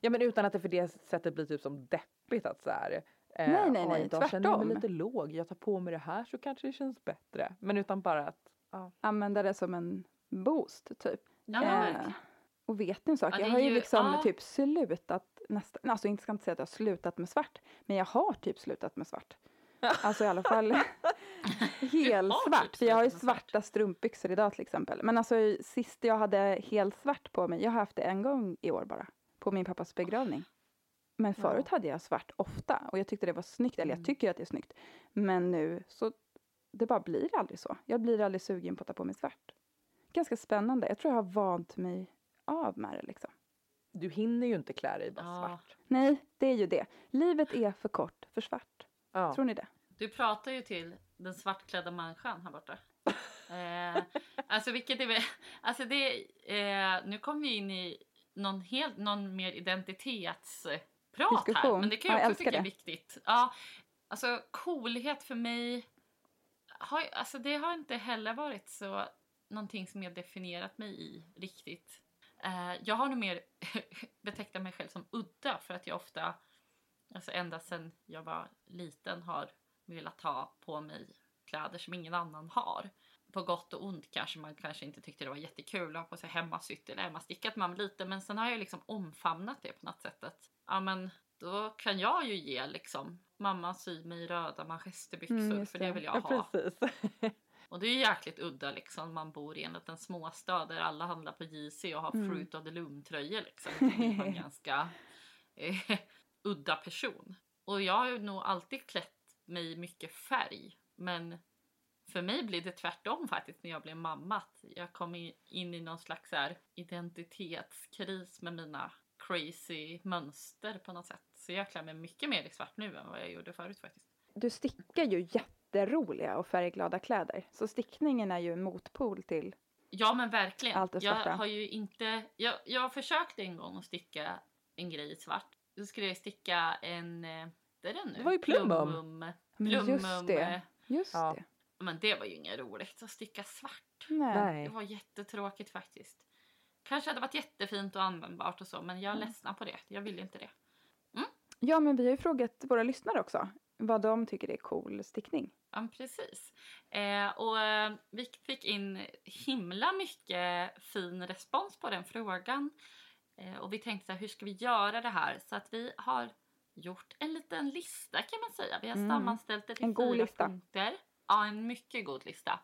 Ja men utan att det för det sättet blir typ som deppigt att så här. Eh, Nej, nej, "Oj, nej, idag känner jag mig lite låg, jag tar på mig det här så kanske det känns bättre. Men utan bara att, ja. Använda det som en boost typ. Ja, Eh, verkligen. Och vet ni en sak? Ja, jag har ju ju- liksom ja. typ slutat nästan, alltså inte ska inte säga att jag har slutat med svart, men jag har typ slutat med svart. Alltså i alla fall helsvart. typ för jag har ju svart. svarta strumpbyxor idag till exempel. Men alltså sist jag hade helt svart på mig, jag har haft det en gång i år bara. På min pappas begravning. Men förut hade jag svart ofta och jag tyckte det var snyggt, eller jag Mm. tycker att det är snyggt. Men nu så, det bara blir aldrig så. Jag blir aldrig sugen på att ta på mig svart. Ganska spännande. Jag tror jag har vant mig av med det liksom. du hinner ju inte klä dig bara Ja. svart. Nej, det är ju det. Livet är för kort för svart. Ja. Tror ni det? Du pratar ju till den svartklädda människan här borta. Eh, alltså vilket är alltså det, eh, nu kommer vi in i någon, helt, någon mer identitetsprat här. Diskussion. Men det kan Ja, jag jag också tycka är det. viktigt. Ja, alltså coolhet för mig, har, alltså det har inte heller varit så någonting som jag definierat mig i riktigt. Eh, jag har nog mer betecknat mig själv som udda för att jag ofta, alltså ända sedan jag var liten har velat ha på mig kläder som ingen annan har. På gott och ont kanske man kanske inte tyckte det var jättekul att ha på sig hemmasytt eller hemmastickat man lite men sen har jag liksom omfamnat det på något sätt. att, Ja men då kan jag ju ge liksom mamma sy mig röda manchesterbyxor Mm, för det det. vill jag Ja, ha. precis. Och det är ju jäkligt udda liksom. Man bor i en liten småstad där alla handlar på JC och har Mm. Fruit of the Loom-tröjor liksom. Blir man en ganska eh, udda person. Och jag har ju nog alltid klätt mig mycket färg. Men för mig blir det tvärtom faktiskt när jag blev mamma. Jag kom in i någon slags här identitetskris med mina crazy mönster på något sätt. Så jag klär mig mycket mer i svart nu än vad jag gjorde förut faktiskt. Du stickar ju jätteroliga och färgglada kläder. Så stickningen är ju en motpol till... Ja men verkligen. Allt är jag har ju inte, jag, jag försökte en gång att sticka en grej i svart. Då skulle jag sticka en, eh, det är den nu? Det var ju plummum. Plummum. Men just det. eh, Just Ja. det. Men det var ju inget roligt att sticka svart. Nej. Det var jättetråkigt faktiskt. Kanske hade varit jättefint och användbart och så men jag Mm. ledsnar på det. Jag vill inte det. Ja, men vi har ju frågat våra lyssnare också vad de tycker är cool stickning. Ja, precis. Eh, och eh, vi fick in himla mycket fin respons på den frågan. Eh, och vi tänkte så här, hur ska vi göra det här? Så att vi har gjort en liten lista kan man säga. Vi har Mm. sammanställt det till En god lista. punkter. Ja, en mycket god lista.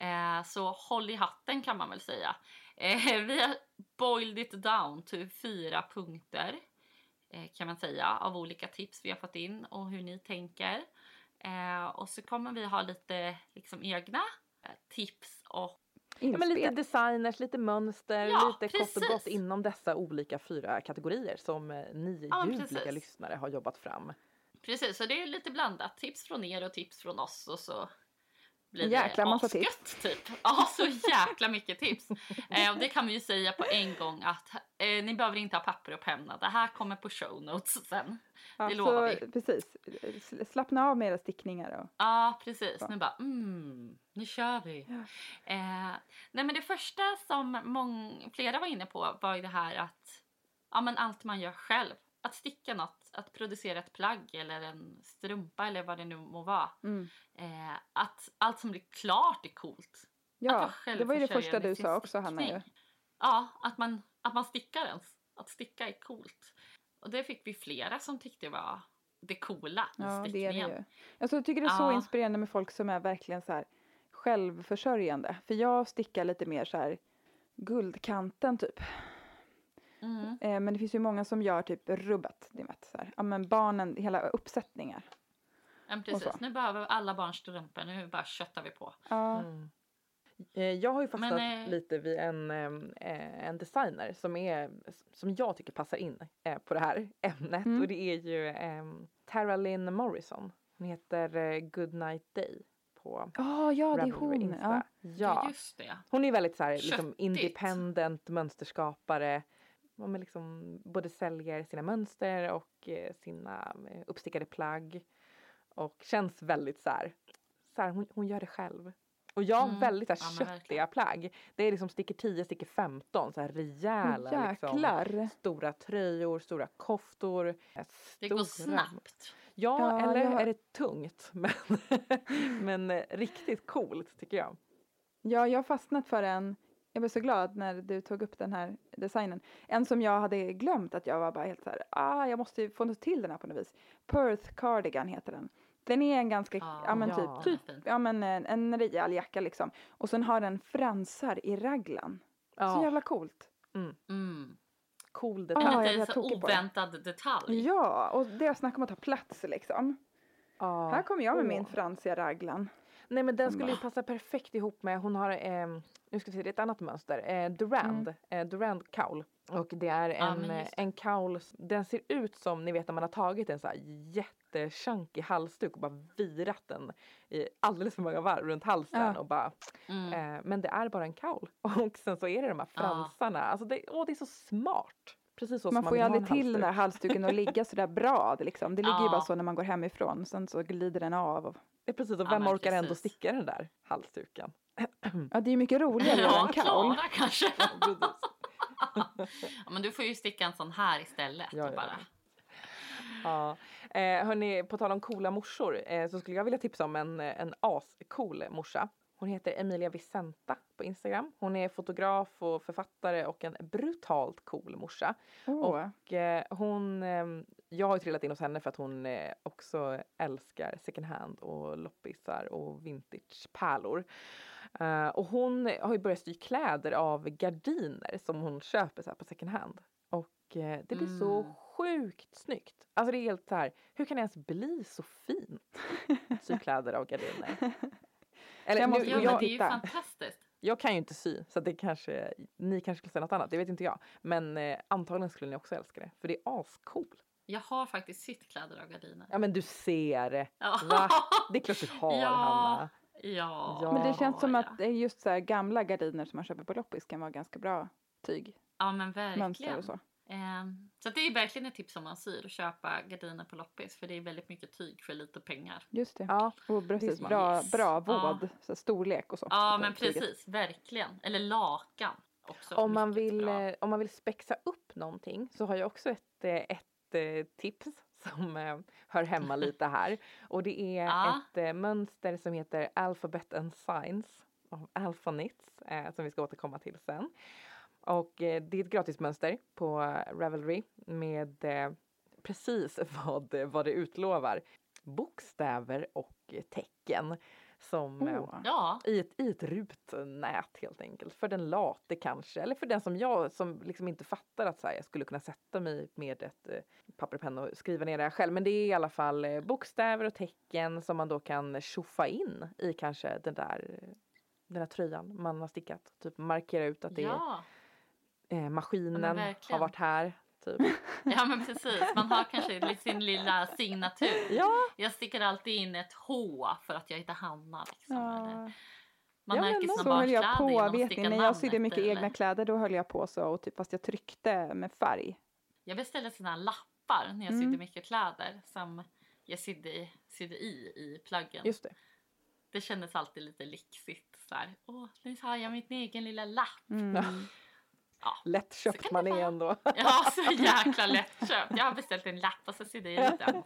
Eh, så håll i hatten kan man väl säga. Eh, vi har boiled it down till fyra punkter kan man säga av olika tips vi har fått in och hur ni tänker. Eh, och så kommer vi ha lite liksom egna eh, tips och Ja, men lite designers, lite mönster, Ja, lite kort och gott precis. inom dessa olika fyra kategorier som eh, ni Ja, ljuvliga precis. lyssnare har jobbat fram. precis, så det är lite blandat. Tips från er och tips från oss och så blir det jäkla massa asgött, typ. Ja, så jäkla mycket tips. Eh, och det kan vi ju säga på en gång att eh, ni behöver inte ha papper och penna. Det här kommer på show notes sen. Ja, Det lovar så, Precis. S- Slappna av med era stickningar. Och, Ja, precis. Så. Nu bara, mm, nu kör vi. Ja. Eh, nej, men det första som mång, flera var inne på var ju det här att ja, men allt man gör själv. Att sticka något, att producera ett plagg eller en strumpa eller vad det nu må vara. mm. Eh, att allt som blir klart är coolt. Ja, det var ju det första du sa också Hanna. Ju. Ja, att man, att man stickar ens. Att sticka är coolt. Och det fick vi flera som tyckte var det coola i Ja, det är det stickningen. ju. Alltså, jag tycker det är så Ja. inspirerande med folk som är verkligen så här självförsörjande. För jag stickar lite mer så här guldkanten typ. Mm. Eh, men det finns ju många som gör typ rubbet. Ni vet, så här. Ja, men barnen, hela uppsättningar. Ja, precis. Nu behöver alla barn strumpor. Nu bara köttar vi på. Ja, Mm. Eh, Jag har ju fastnat Men, eh, lite vid en, eh, en designer som, är, som jag tycker passar in på det här ämnet Mm. och det är ju um, Tara Lynn Morrison. Hon heter Goodnight Day på Ah, ja det är hon. Insta. Ja. Ja. Just det. Hon är väldigt så här, liksom independent mönsterskapare. Är liksom både säljer sina mönster och eh, sina eh, uppstickade plagg. Och känns väldigt så här, så här hon, hon gör det själv. Och jag har Mm. väldigt så här, Ja, köttiga plagg. Det är liksom sticker 10, sticker 15 så här rejäla liksom, stora tröjor, stora koftor. eh, Det går snabbt. Ja, Ja, eller jag- är det tungt? Men, men riktigt coolt tycker jag. Ja, jag har fastnat för en. Jag blev så glad när du tog upp den här designen. En som jag hade glömt att jag var bara helt så här, ah, jag måste ju få till den här på något vis. Perth Cardigan heter den. Den är en ganska, Ja, ja men ja. typ, är typ ja men en, en rejäl jacka liksom. Och sen har den fransar i raglan. Så Ja, jävla coolt. Mm. cool En detalj. Ja, jag lite är så på det. oväntad detalj. Ja, och det jag snackar om att ta plats liksom. Ja. Här kommer jag med Åh. min fransiga raglan. Nej men den skulle ju passa perfekt ihop med, hon har, eh, nu ska vi se, det är ett annat mönster, eh, Durand, eh, Durand kaul. Och det är Mm. En, det. en s- den ser ut som ni vet när man har tagit en så här jättechunky halsduk och bara virat den i alldeles för många varv runt halsen Ja. och bara, Mm. eh, men det är bara en kaul. Och sen så är det de här fransarna, alltså det, åh, det är så smart. Precis så som Man man får ju aldrig till den halsduk. halsduken att ligga sådär bra. Liksom. det ligger ju Ja. bara så när man går hemifrån. Sen så glider den av. Och... Det är precis, och vem orkar ändå precis. sticka den där halsduken? Ja, det är mycket roligare Ja, en kaul. Klara kanske. Ja, men du får ju sticka en sån här istället. Ja, bara. Ja. Eh, hörni, på tal om coola morsor eh, så skulle jag vilja tipsa om en, en ascool morsa. Hon heter Emilia Vicenta på Instagram. Hon är fotograf och författare och en brutalt cool morsa. Åh. Och eh, hon, eh, jag har ju trillat in hos henne för att hon eh, också älskar second hand och loppisar och vintagepärlor. Eh, och hon har ju börjat sy kläder av gardiner som hon köper så på second hand. Och eh, det blir så Mm. sjukt snyggt. Alltså det är helt så här, hur kan det ens bli så fint? Sy kläder av gardiner. Eller, Jag nu, måste Ja, gå men och det är ju titta. fantastiskt. jag kan ju inte sy så det kanske, ni kanske skulle säga något annat, det vet inte jag. Men eh, antagligen skulle ni också älska det, för det är ascool. Jag har faktiskt sytt kläder av gardiner. Ja men du ser, Ja. Va? det är klart du har Ja. Hanna. Ja. Ja. Men det känns som ja. att det är just så här gamla gardiner som man köper på loppis kan vara ganska bra tyg, Ja men verkligen. mönster och så. Ehm, så att det är verkligen ett tips om man syr att köpa gardiner på loppis för det är väldigt mycket tyg för lite pengar. Just det. Ja, Och precis, bra, Yes. bra Ja. våd, så här storlek och så. Ja men tyget. precis, verkligen. Eller lakan. Också om man, vill, bra. eh, om man vill spexa upp någonting så har jag också ett, eh, ett eh, tips som eh, hör hemma lite här. Och det är Ja. ett eh, mönster som heter Alphabet and Science av Alphanits eh, som vi ska återkomma till sen. Och eh, det är ett gratismönster på Ravelry med eh, precis vad, vad det utlovar. Bokstäver och tecken som Åh. Ja, i ett, i ett rutnät helt enkelt. För den late kanske, eller för den som jag som liksom inte fattar att så här, jag skulle kunna sätta mig med ett eh, papper och penna och skriva ner det här själv. Men det är i alla fall eh, bokstäver och tecken som man då kan tjoffa in i kanske den där, den där tröjan man har stickat. Typ markera ut att det ja. är, eh, maskinen har varit här typ. Ja men precis, man har kanske sin lilla signatur. Ja, Jag sticker alltid in ett H för att jag heter Hanna. Liksom. Ja. Man Ja, märker sina barnkläder på, genom att vet sticka ni, när jag sydde mycket eller? egna kläder då höll jag på så, och typ, fast jag tryckte med färg. Jag beställde här lappar när jag Mm. sydde mycket kläder som jag sydde, i- sydde i i plaggen. just det. Det kändes alltid lite lyxigt. Så här, Åh, nu har jag min egen lilla lapp. Mm. Ja. Lättköpt man är ändå. Ja, så jäkla lättköpt. Jag har beställt en lapp och så sydde jag i den.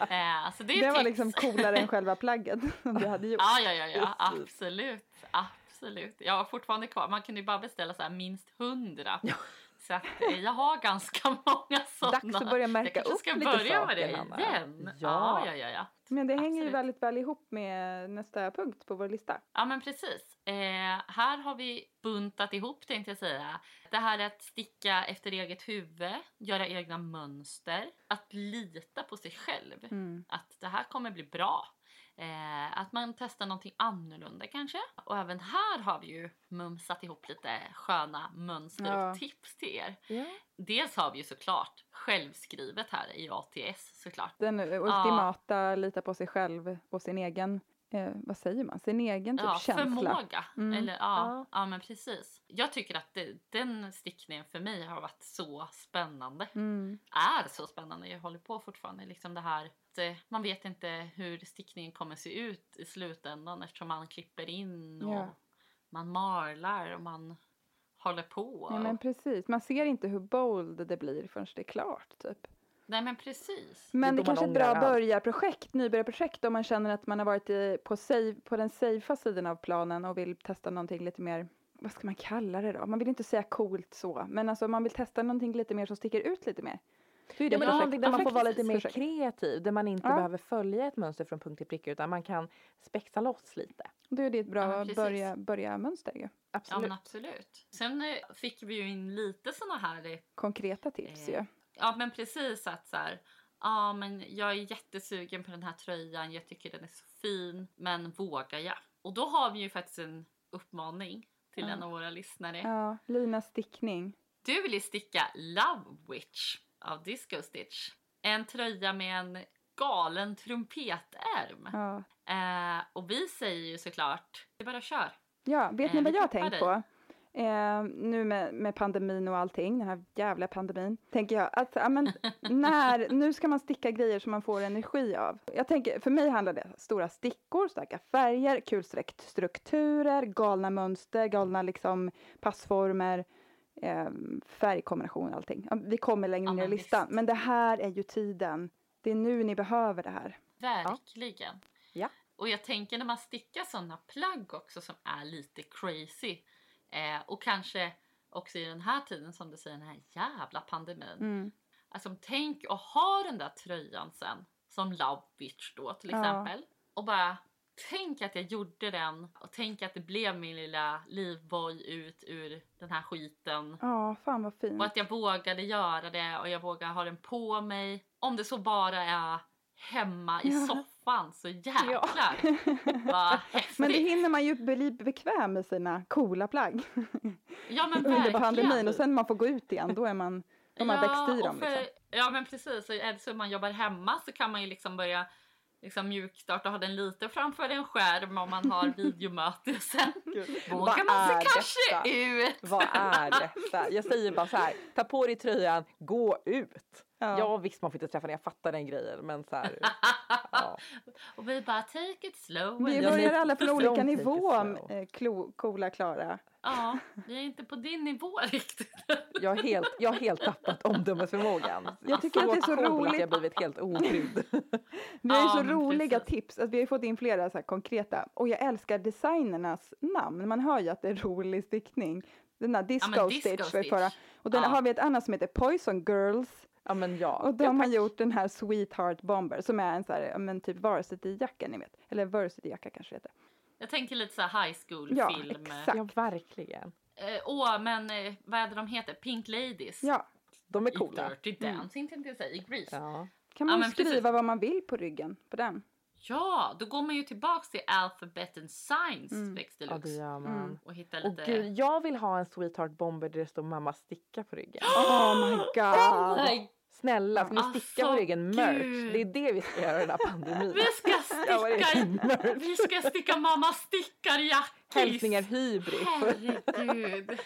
Eh, så det Det var tips. liksom coolare än själva plagget som du hade gjort. Ja, ja, ja, ja absolut. Absolut. Jag har fortfarande kvar. Man kunde ju bara beställa så här minst hundra. Så att jag har ganska många sådana. Dags att börja märka jag kanske upp ska lite börja med det saker, Hanna. igen. Ja. Ja, ja, ja. Men det hänger ju Absolut. väldigt väl ihop med nästa punkt på vår lista. Ja men precis. Eh, här har vi buntat ihop tänkte jag säga. Det här är att sticka efter eget huvud, göra egna mönster, att lita på sig själv. Mm. Att det här kommer bli bra. Eh, att man testar någonting annorlunda kanske. Och även här har vi ju mumsat ihop lite sköna mönster Ja. och tips till er. Ja. Dels har vi ju såklart självskrivet här i ATS såklart. Den ultimata, lita på sig själv och sin egen, eh, vad säger man, sin egen typ Ja, känsla. förmåga. Mm. Eller, ja, Ja. ja. men precis. Jag tycker att det, den stickningen för mig har varit så spännande. Mm. Är så spännande. Jag håller på fortfarande. Liksom det här att eh, man vet inte hur stickningen kommer se ut i slutändan eftersom man klipper in och Ja. man marlar och man håller på. Ja men precis, man ser inte hur bold det blir förrän det är klart typ. Nej men precis. Men Det det, är kanske är ett bra börjarprojekt, nybörjarprojekt om man känner att man har varit i, på, save, på den safea sidan av planen och vill testa någonting lite mer, vad ska man kalla det då? Man vill inte säga coolt så, men alltså man vill testa någonting lite mer som sticker ut lite mer. Då är det Ja, men projekt- någonting där man får vara lite mer projekt. kreativ, där man inte Ja. behöver följa ett mönster från punkt till pricka utan man kan spexa loss lite. Då är det ett Ja, bra precis. börja, börja mönster ju. Ja Absolut. men absolut. Sen eh, fick vi ju in lite såna här eh, Konkreta tips Eh, ju. Ja men precis att så här, ja men jag är jättesugen på den här tröjan, jag tycker den är så fin, men vågar jag? Och då har vi ju faktiskt en uppmaning till Ja. en av våra lyssnare. Ja, Linas stickning. Du vill ju sticka Love Witch av Disco Stitch. En tröja med en galen trumpetärm. Ja. Eh, och vi säger ju såklart, det bara kör. Ja, vet Eh, ni vi vad jag har tänkt på? Eh, nu med, med pandemin och allting, den här jävla pandemin, tänker jag att ja, men, när, nu ska man sticka grejer som man får energi av. Jag tänker, för mig handlar det stora stickor, starka färger, kulsträckt strukturer, galna mönster, galna liksom passformer, eh, färgkombination, allting. Vi kommer längre ner i listan, men det här är ju tiden. Det är nu ni behöver det här. Verkligen. Ja. Och jag tänker när man stickar sådana plagg också som är lite crazy eh, och kanske också i den här tiden som du säger den här jävla pandemin. Mm. Alltså tänk att ha den där tröjan sen som Love Witch då till Ja. exempel och bara tänk att jag gjorde den och tänk att det blev min lilla livboj ut ur den här skiten. Ja, fan vad fint. Och att jag vågade göra det och jag vågade ha den på mig. Om det så bara är hemma i Ja. soffan så jäklar vad häftigt. Men det hinner man ju bli bekväm med sina coola plagg ja, men under pandemin och sen när man får gå ut igen då är man, de har växt i dem för, liksom. Ja men precis, är det så att man jobbar hemma så kan man ju liksom börja liksom mjukstarta och ha den lite framför en skärm om man har videomöte sen. Vågar man sig kanske detta? ut? Vad är detta? Jag säger bara så här, ta på dig tröjan, gå ut. Ja. Ja, visst man får inte träffa den, jag fattar den grejen men så här, ja. och vi bara take it slow. Vi Ja, börjar alla från olika take it nivå, slow. eh, klo, coola Klara. Ja, vi är inte på din nivå riktigt. Jag har helt, jag har helt tappat omdömesförmågan. Jag tycker att det är så cool roligt. att jag blivit helt obrydd. Vi har ju Ja, så men roliga precis. tips, att vi har ju fått in flera så här konkreta. Och jag älskar designernas namn, man hör ju att det är rolig stickning. Den där Disco, men Disco Stitch Stitch. förra. Och den Ja. har vi ett annat som heter Poison Girls. Ja men ja. Och de har gjort den här Sweetheart Bomber som är en så här, ja, men typ varsity-jacka ni vet. Eller varsity-jacka kanske det heter. Jag tänker lite så här high school Ja, exakt. Ja verkligen. Eh, Åh, men eh, vad är det de heter? Pink Ladies. Ja, De är I coola. Dirty Dancing tänkte jag säga, i Grease. Ja. kan Ja, man men skriva precis. vad man vill på ryggen på den. Ja, då går man ju tillbaks till Alphabet and Science Mm. Ja, Deluxe. det gör man. Mm. och hitta Och lite... gud, jag vill ha en Sweetheart Bomber där det står mamma sticka på ryggen. Oh my god! Nej, Snälla, ska ni Alltså, sticka på ryggen merch? Det är det vi ska göra i den här pandemin. vi ska Ja, sticka? Vi ska sticka mamma stickar jackis! Hälsningar hybris. Herregud!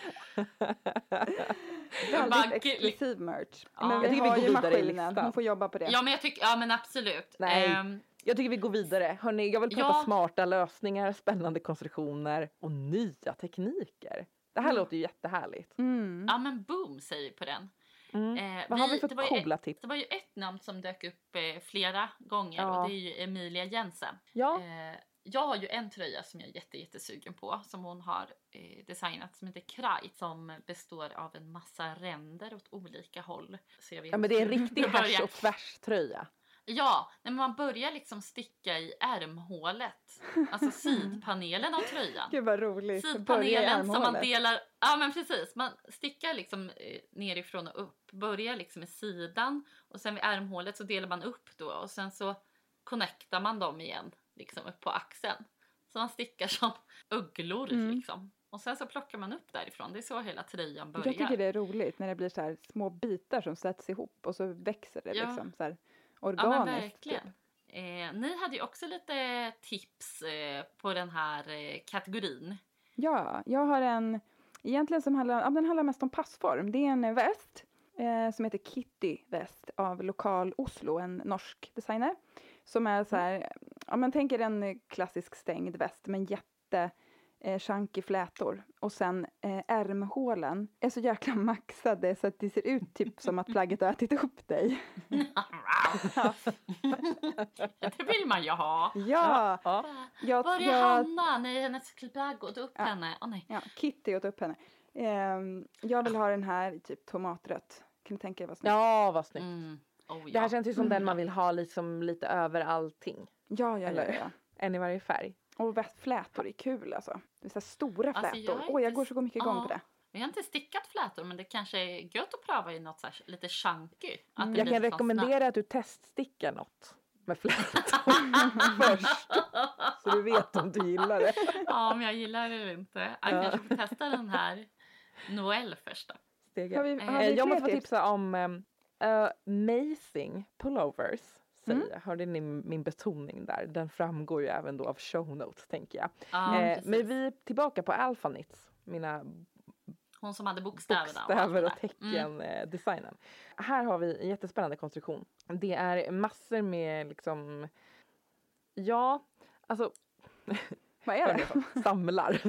Väldigt exklusiv merch. Ja. Men vi har ju maskinen, hon får jobba på det. Ja men jag tycker, ja men absolut. Nej. Ehm, Jag tycker vi går vidare. Hörrni, jag vill prata Ja. smarta lösningar, spännande konstruktioner och nya tekniker. Det här Mm. låter ju jättehärligt. Mm. ja men boom säger vi på den. Mm. Eh, Vad har vi det för coola tips? Det var ju ett namn som dök upp eh, flera gånger Ja. och det är ju Emilia Jensen. Ja, Eh, jag har ju en tröja som jag är jätte, jättesugen på som hon har eh, designat som heter Kraj som består av en massa ränder åt olika håll. Så jag vet ja men det är en riktig härs och tvärs-tröja. Ja, när man börjar liksom sticka i ärmhålet, alltså sidpanelen av tröjan. Gud vad roligt. Sidpanelen som man delar, ja men precis, man stickar liksom eh, nerifrån och upp, börjar liksom i sidan och sen vid ärmhålet så delar man upp då och sen så connectar man dem igen liksom upp på axeln. Så man stickar som ugglor Mm. liksom. Och sen så plockar man upp därifrån, det är så hela tröjan börjar. Jag tycker det är roligt när det blir så här små bitar som sätts ihop och så växer det Ja. liksom så här Ja organiskt. men typ. verkligen. Eh, ni hade ju också lite tips eh, på den här eh, kategorin. Ja, jag har en egentligen som handlar, ja, den handlar mest om passform. Det är en väst eh, som heter Kitty väst av Lokal Oslo, en norsk designer. Som är så här, ja men tänk er en klassisk stängd väst med jätte eh, chunky flätor och sen eh, ärmhålen är så jäkla maxade så att det ser ut typ som att plagget har ätit upp dig. det vill man ju ha. Ja, Ja. jag, Var är jag, Hanna? Nej, hennes plagg åt upp Ja. henne. Åh nej. ja, Kitty åt upp henne. Ehm, jag vill ha den här i typ tomatrött. Kan du tänka dig vad snyggt? ja, vad snyggt. Mm. Oh, Det här ja. känns ju som Mm. den man vill ha liksom lite över allting. Ja, ja, ja, Eller- ja. En i varje färg. Och flätor är kul alltså. Det är så här stora Alltså, flätor. jag Åh, jag inte går så mycket igång ja. på det. Vi har inte stickat flätor men det kanske är gött att pröva i något så här, lite chunky. Att Mm. Jag kan rekommendera att du teststickar något med flätor först. Så du vet om du gillar det. ja, om jag gillar det eller inte. Jag Ja. kanske får testa den här Noel först då. Har vi, har vi Eh, jag måste få tips? tipsa om um, amazing pullovers. Säger Mm. Hörde ni min betoning där? Den framgår ju även då av show notes tänker jag. Ja, eh, men vi är tillbaka på Alphanits, mina Hon som hade bokstäverna. bokstäver och det där. Mm. eh. Här har vi en jättespännande konstruktion. Det är massor med liksom, ja, alltså Vad är det? samlar.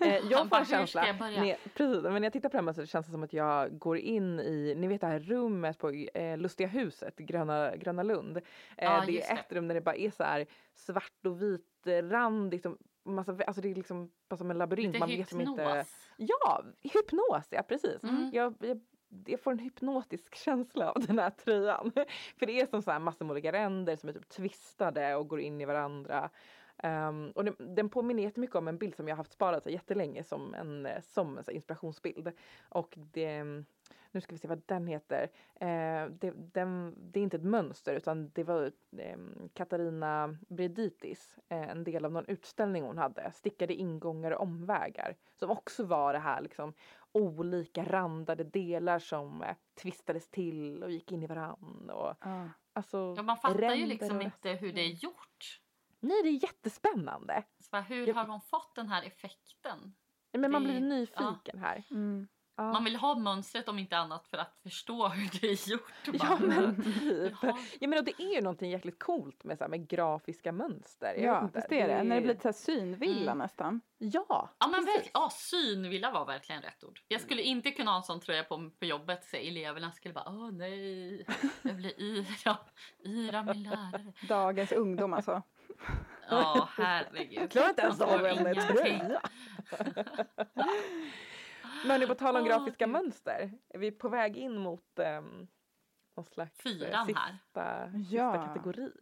eh, jag får en "Hur ska känsla, jag börja?" när, precis, men när jag tittar på den här så känns det som att jag går in i, ni vet det här rummet på eh, Lustiga huset, Gröna, Gröna Lund. Eh, Ja, det är det. ett rum där det bara är så här svart och vit eh, rand, liksom, massa, alltså det är liksom bara som en labyrint. Lite Man vet som inte, hypnos. Ja, hypnos, ja precis. Mm. Jag, jag, jag får en hypnotisk känsla av den här tröjan. För det är som så här massor med olika ränder som är typ twistade och går in i varandra. Ehm, och den, den påminner jättemycket om en bild som jag haft sparat så jättelänge som en, eh, som en inspirationsbild. Och det, nu ska vi se vad den heter. Eh, det, den, det är inte ett mönster utan det var eh, Katarina Breditis, eh, en del av någon utställning hon hade, stickade ingångar och omvägar. Som också var det här liksom olika randade delar som eh, tvistades till och gick in i varann. Och, Ja. alltså, Ja, man fattar ju liksom och- inte hur det är gjort. Nej, det är jättespännande. Så hur har hon fått den här effekten? Men man Det- blir nyfiken här. Mm. Ja. Man vill ha mönstret om inte annat för att förstå hur det är gjort. Ja Bara, men typ. Ja men och det är ju någonting jäkligt coolt med, så här, med grafiska mönster. Ja, inte, visst är det. När det blir så här synvilla Mm. nästan. Ja, Ja men väl, ja, synvilla var verkligen rätt ord. Jag skulle inte kunna ha en sån tröja på, på jobbet så eleverna skulle bara åh nej, jag blir yra, yra min lärare. Dagens ungdom alltså. Ja herregud. Jag klarar inte ens av en tröja. Men nu på tal om Åh, grafiska gud. mönster. Är vi på väg in mot um, någon slags eh, Fyran sista, här. sista Ja. kategori?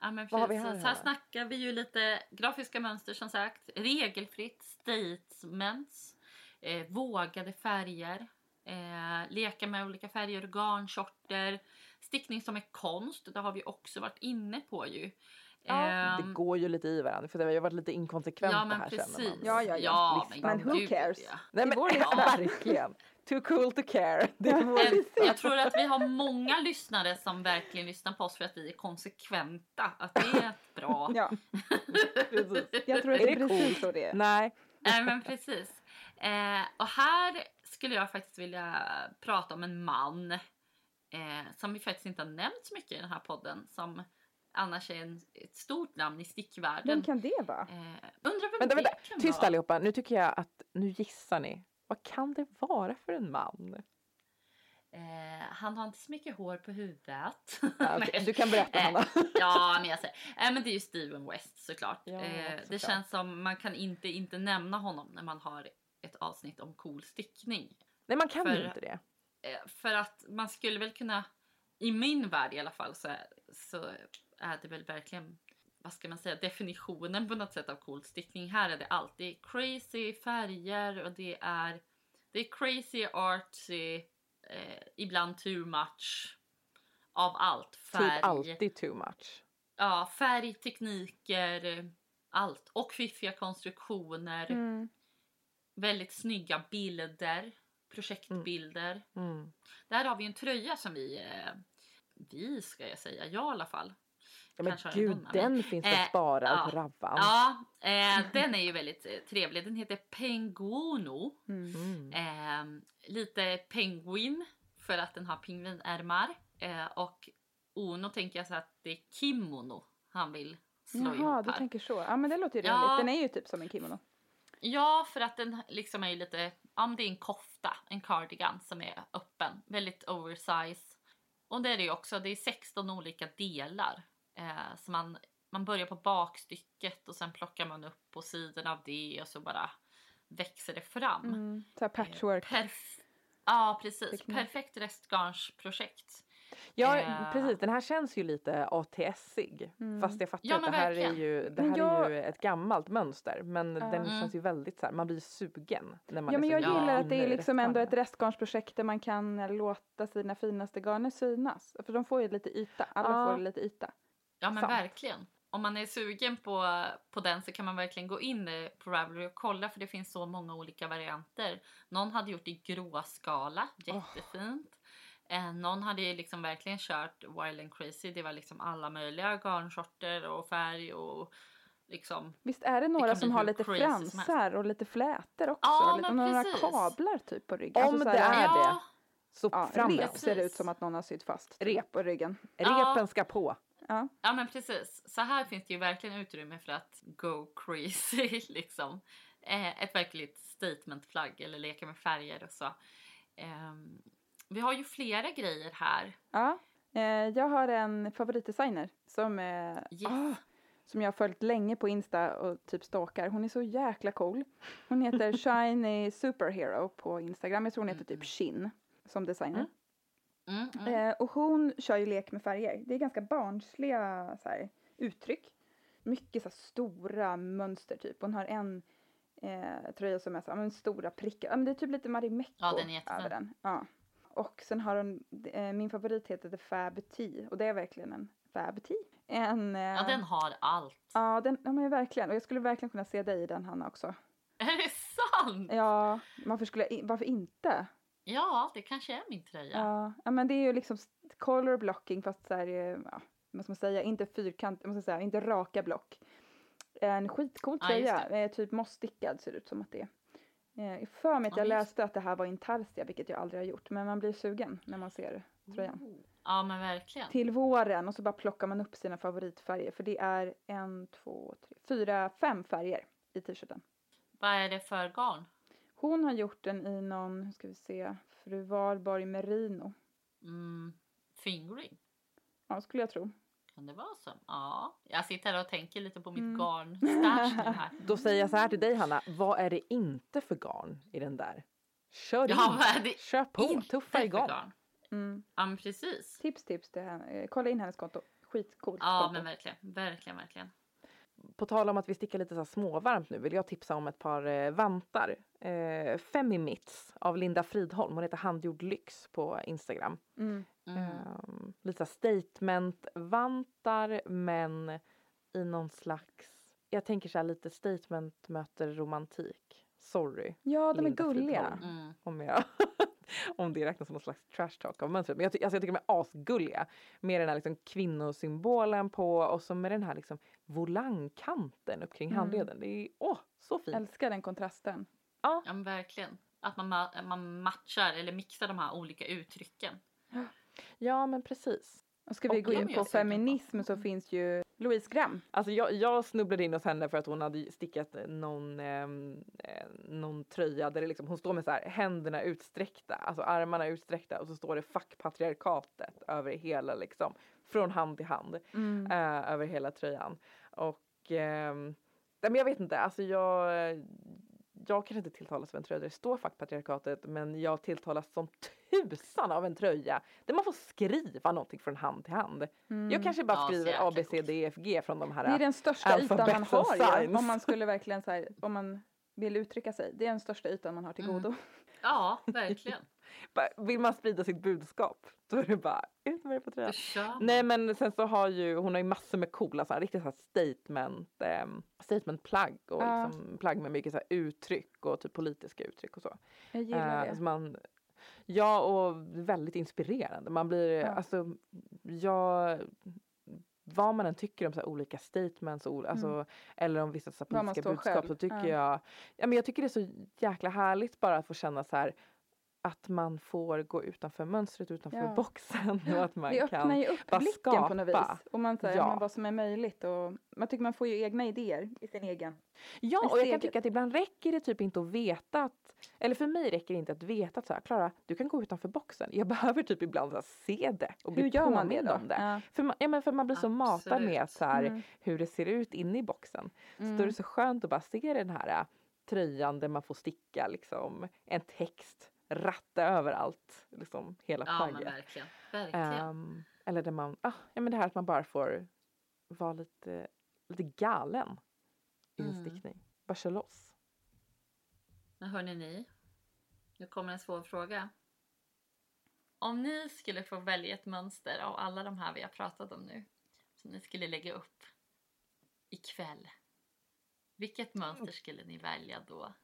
Ja, men Vad har vi här, Så här snackar vi ju lite grafiska mönster som sagt. Regelfritt, statements, eh, vågade färger, eh, leka med olika färger, garnsorter, stickning som är konst. Det har vi också varit inne på ju. Ja, Det Ehm, går ju lite i varandra för det har ju varit lite inkonsekventa ja men här precis. känner man. Ja, ja, ja. ja Listan. Men who gud, cares? ja. Nej men verkligen. Too cool to care. Det lista. Jag tror att vi har många lyssnare som verkligen lyssnar på oss för att vi är konsekventa. Att det är bra. Ja, Precis. jag tror att Är det är det precis så det är. Nej. Nej men precis. Eh, och här skulle jag faktiskt vilja prata om en man eh, som vi faktiskt inte har nämnt så mycket i den här podden. Som annars är en, ett stort namn i stickvärlden. Vem kan det vara? Eh, undrar vem Vänta, det vänta. kan Tyst vara. allihopa. Nu tycker jag att nu gissar ni. Vad kan det vara för en man? Eh, han har inte så mycket hår på huvudet. Ja, Nej. Du kan berätta Eh, Hanna. Ja, men jag säger. Eh, men det är ju Steven West såklart. Ja, eh, det såklart. känns som man kan inte inte nämna honom när man har ett avsnitt om cool stickning. Nej man kan för- ju inte det. Eh, för att man skulle väl kunna, i min värld i alla fall, så så är det väl verkligen vad ska man säga, definitionen på något sätt av cool stickning. Här är det alltid crazy färger och det är, det är crazy artsy, eh, ibland too much av allt. Färg, Typ alltid too much. ja, färg, tekniker, allt. Och fiffiga konstruktioner, Mm. väldigt snygga bilder, projektbilder. Mm. Där har vi en tröja som vi, eh, vi ska jag säga, jag i alla fall. Ja, men Kanske gud, annan. den finns väl Eh, sparad ja. på Ravvan? Ja, eh, den är ju väldigt eh, trevlig. Den heter Penguono. Mm. Eh, lite penguin för att den har pingvinärmar. Eh, och Ono tänker jag så att det är kimono han vill slå Jaha, ihop du här. tänker så. Ja, men det låter ju Ja. rimligt. Den är ju typ som en kimono. Ja, för att den liksom är lite, ja men det är en kofta, en cardigan som är öppen. Väldigt oversize. Och det är det ju också, det är 16 olika delar. Eh, så man, man börjar på bakstycket och sen plockar man upp på sidorna av det och så bara växer det fram. Mm. Så här Eh, patchwork. Perf- ja, precis. Teknik. Perfekt restgarnsprojekt. Ja, Eh. precis. Den här känns ju lite ATS-ig. Mm. Fast jag fattar Ja, att det här, är ju, det här jag- är ju ett gammalt mönster. Men den Mm. känns ju väldigt så här, man blir sugen. När man Ja, men jag Ja. gillar att det är liksom ändå ett restgarnsprojekt där man kan eh, låta sina finaste garner synas. För de får ju lite yta. Alla Ja. får lite yta. Ja men Sant. verkligen. Om man är sugen på, på den så kan man verkligen gå in eh, på Ravelry och kolla för det finns så många olika varianter. Någon hade gjort i gråskala, jättefint. Eh, någon hade ju liksom verkligen kört Wild and Crazy. Det var liksom alla möjliga garnsorter och färg och liksom. Visst är det några kan som har lite fransar och lite flätor också? Ja, och lite, några kablar typ på ryggen. Om Alltså så det är ja, det. Så Ja, fram rep med precis. ser det ut som att någon har sytt fast Rep. på ryggen. Ja. Repen ska på. Ja. ja men precis. Så här finns det ju verkligen utrymme för att go crazy liksom. Eh, ett verkligt statementplagg eller leka med färger och så. Ehm, vi har ju flera grejer här. ja. Eh, jag har en favoritdesigner som, eh, Yes. ah, som jag har följt länge på Insta och typ stalkar. Hon är så jäkla cool. Hon heter Shiny Superhero på Instagram. Jag tror hon heter typ Shin som designer. Mm, mm, mm. Eh, och hon kör ju lek med färger. Det är ganska barnsliga så här, uttryck. Mycket så här, stora mönster typ. Hon har en eh, tröja som är så här, men stora prickar. Ja, men det är typ lite Marimekko Ja, den är över den. Ja. Och sen har hon, eh, min favorit heter The Fab Tea. Och det är verkligen en Fab Tea. En, eh, Ja, den har allt. Ja, den, ja men verkligen. Och jag skulle verkligen kunna se dig i den Hanna också. Är det sant? Ja, varför, skulle jag, varför inte? Ja, det kanske är min tröja. Ja, ja men det är ju liksom color blocking fast så här, eh, ja, vad ska man säga, inte fyrkant, ska man säga, inte raka block. En skitcool Ja, tröja, eh, typ mossstickad ser det ut som att det är. Eh, Jag för mig att Ja, jag läste att det här var intarsia, vilket jag aldrig har gjort, men man blir sugen när man ser tröjan. Oh. Ja, men verkligen. Till våren och så bara plockar man upp sina favoritfärger, för det är en, två, tre, fyra, fem färger i t-shirten. Vad är det för garn? Hon har gjort den i någon, nu ska vi se, Fru Valborg Merino. Mm, fingering? Ja, skulle jag tro. Kan det vara så? Ja. Jag sitter här och tänker lite på mitt Mm. garnstash nu här. Då säger jag så här till dig Hanna, vad är det inte för garn i den där? Kör Ja, in! det Kör på! Tuffa igång! garn? Mm. Ja, men precis. Tips, tips till henne. Eh, Kolla in hennes konto. Skitcoolt Ja, konto. men verkligen. Verkligen, verkligen. På tal om att vi stickar lite så här småvarmt nu vill jag tipsa om ett par eh, vantar. Eh, Femimits av Linda Fridholm. Hon heter Handgjord Lyx på Instagram. Mm. Mm. Eh, lite statement-vantar men i någon slags, jag tänker så här lite statement möter romantik. Sorry Ja, de är Linda gulliga. Fridholm. Mm. om jag om det räknas som någon slags trash talk av mönstret. Men jag, ty- alltså jag tycker de är asgulliga. Med den här liksom kvinnosymbolen på och så med den här liksom volangkanten upp kring Mm. handleden. Det är åh, så fint. Älskar den kontrasten. Ja men verkligen. Att man, ma- man matchar eller mixar de här olika uttrycken. Ja men precis. Och ska vi Och gå in på sugen på. feminism så finns ju Louise Gram. Alltså jag, jag snubblade in hos henne för att hon hade stickat någon, ehm, eh, någon tröja där det liksom, hon står med så här händerna utsträckta, alltså armarna utsträckta och så står det fuck patriarkatet över hela liksom, från hand till hand. Mm. eh, över hela tröjan. Och nej, men jag vet inte, alltså jag, jag kan inte tilltalas av en tröja där det står fuck patriarkatet men jag tilltalas som tusan av en tröja där man får skriva någonting från hand till hand. Mm. Jag kanske bara Ja, skriver A, B, C, D, F, G från de här. Det är den största ytan man har ju, om man skulle verkligen så här, om man vill uttrycka sig. Det är den största ytan man har till Mm. godo. Ja, verkligen. Vill man sprida sitt budskap då är det bara ut med det på tröjan. Nej men sen så har ju hon har ju massor med coola så här, riktigt så här statement, um, statementplagg och Ja. liksom plagg med mycket så här uttryck och typ politiska uttryck och så. Jag gillar Eh, det. så man, ja och väldigt inspirerande. Man blir Ja. alltså, jag vad man än tycker om så här olika statements och, ol- alltså, eller om vissa så politiska budskap själv. så tycker Ja. jag, ja men jag tycker det är så jäkla härligt bara att få känna så här att man får gå utanför mönstret, utanför Ja. boxen och att man Det öppnar kan ju upp blicken på något vis. Och man säger Ja. vad som är möjligt. Och man tycker man får ju egna idéer i sin egen. Ja, och jag kan tycka att ibland räcker det typ inte att veta att, eller för mig räcker det inte att veta att så här, Klara, du kan gå utanför boxen. Jag behöver typ ibland så här, se det och bli Hur gör man det påmind om det. Ja. För man, ja, men för man blir så matad med så här, Mm. hur det ser ut inne i boxen. Så då är Mm. det så skönt att bara se den här äh, tröjan där man får sticka liksom en text, ratta över allt, liksom hela Ja men plagget. verkligen. Verkligen. Ehm, eller där man, ah, ja men det här att man bara får vara lite, lite galen i sin Mm. stickning. Bara kör loss. Men hörni ni, nu kommer en svår fråga. Om ni skulle få välja ett mönster av alla de här vi har pratat om nu som ni skulle lägga upp ikväll. Vilket mönster skulle ni välja då?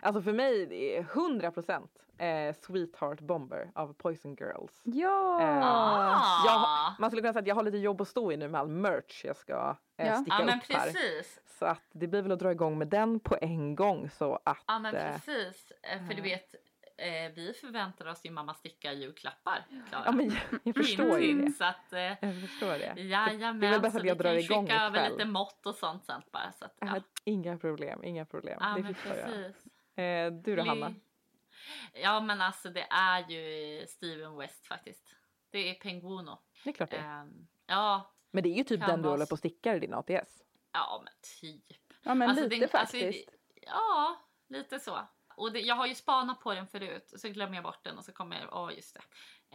Alltså för mig det är 100% eh, Sweetheart Bomber av Poison Girls. Ja! Eh, Ah! jag, man skulle kunna säga att jag har lite jobb att stå i nu med all merch jag ska eh, Ja. sticka Ja men upp här. precis. Så att det blir väl att dra igång med den på en gång så att Ja men eh, precis. Eh, För du eh. vet, eh, vi förväntar oss ju mamma sticka julklappar. Klara. ja, men jag, jag förstår ju det. Så att, eh, Jag förstår det. Jajamän, det är väl bäst så att jag vi drar kan igång skicka över ikväll. lite mått och sånt sen bara. Så att, Ja. Inga problem, inga problem. Ja, det men fixar jag. Eh, du då Hanna? Ja men alltså det är ju Steven West faktiskt. Det är Penguino. Det är klart det. Ehm, ja, Men det är ju typ den du håller på och stickar i din ATS. ja men typ. Ja men Alltså, lite det- alltså, faktiskt. det- ja, lite så. Och det, jag har ju spanat på den förut och så glömmer jag bort den och så kommer jag, ja just det.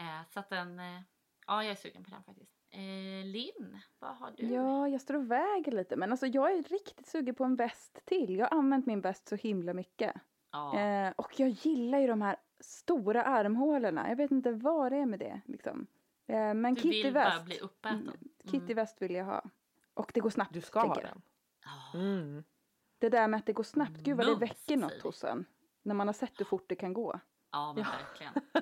Eh, så att den, eh, ja jag är sugen på den faktiskt. Eh, Linn, vad har du? Ja, jag står och väger lite. Men alltså jag är riktigt sugen på en väst till. Jag har använt min väst så himla mycket. Ja. Eh, och jag gillar ju de här stora armhålorna. Jag vet inte vad det är med det. Liksom. Eh, men du Kitty vill bara väst. bli uppäten. Mm, Kitty väst vill jag ha. Och det går snabbt. Du ska ha den. Mm. Det där med att det går snabbt. Gud vad det Mums, väcker något hos en. När man har sett hur fort det kan gå. Ja men Ja. verkligen.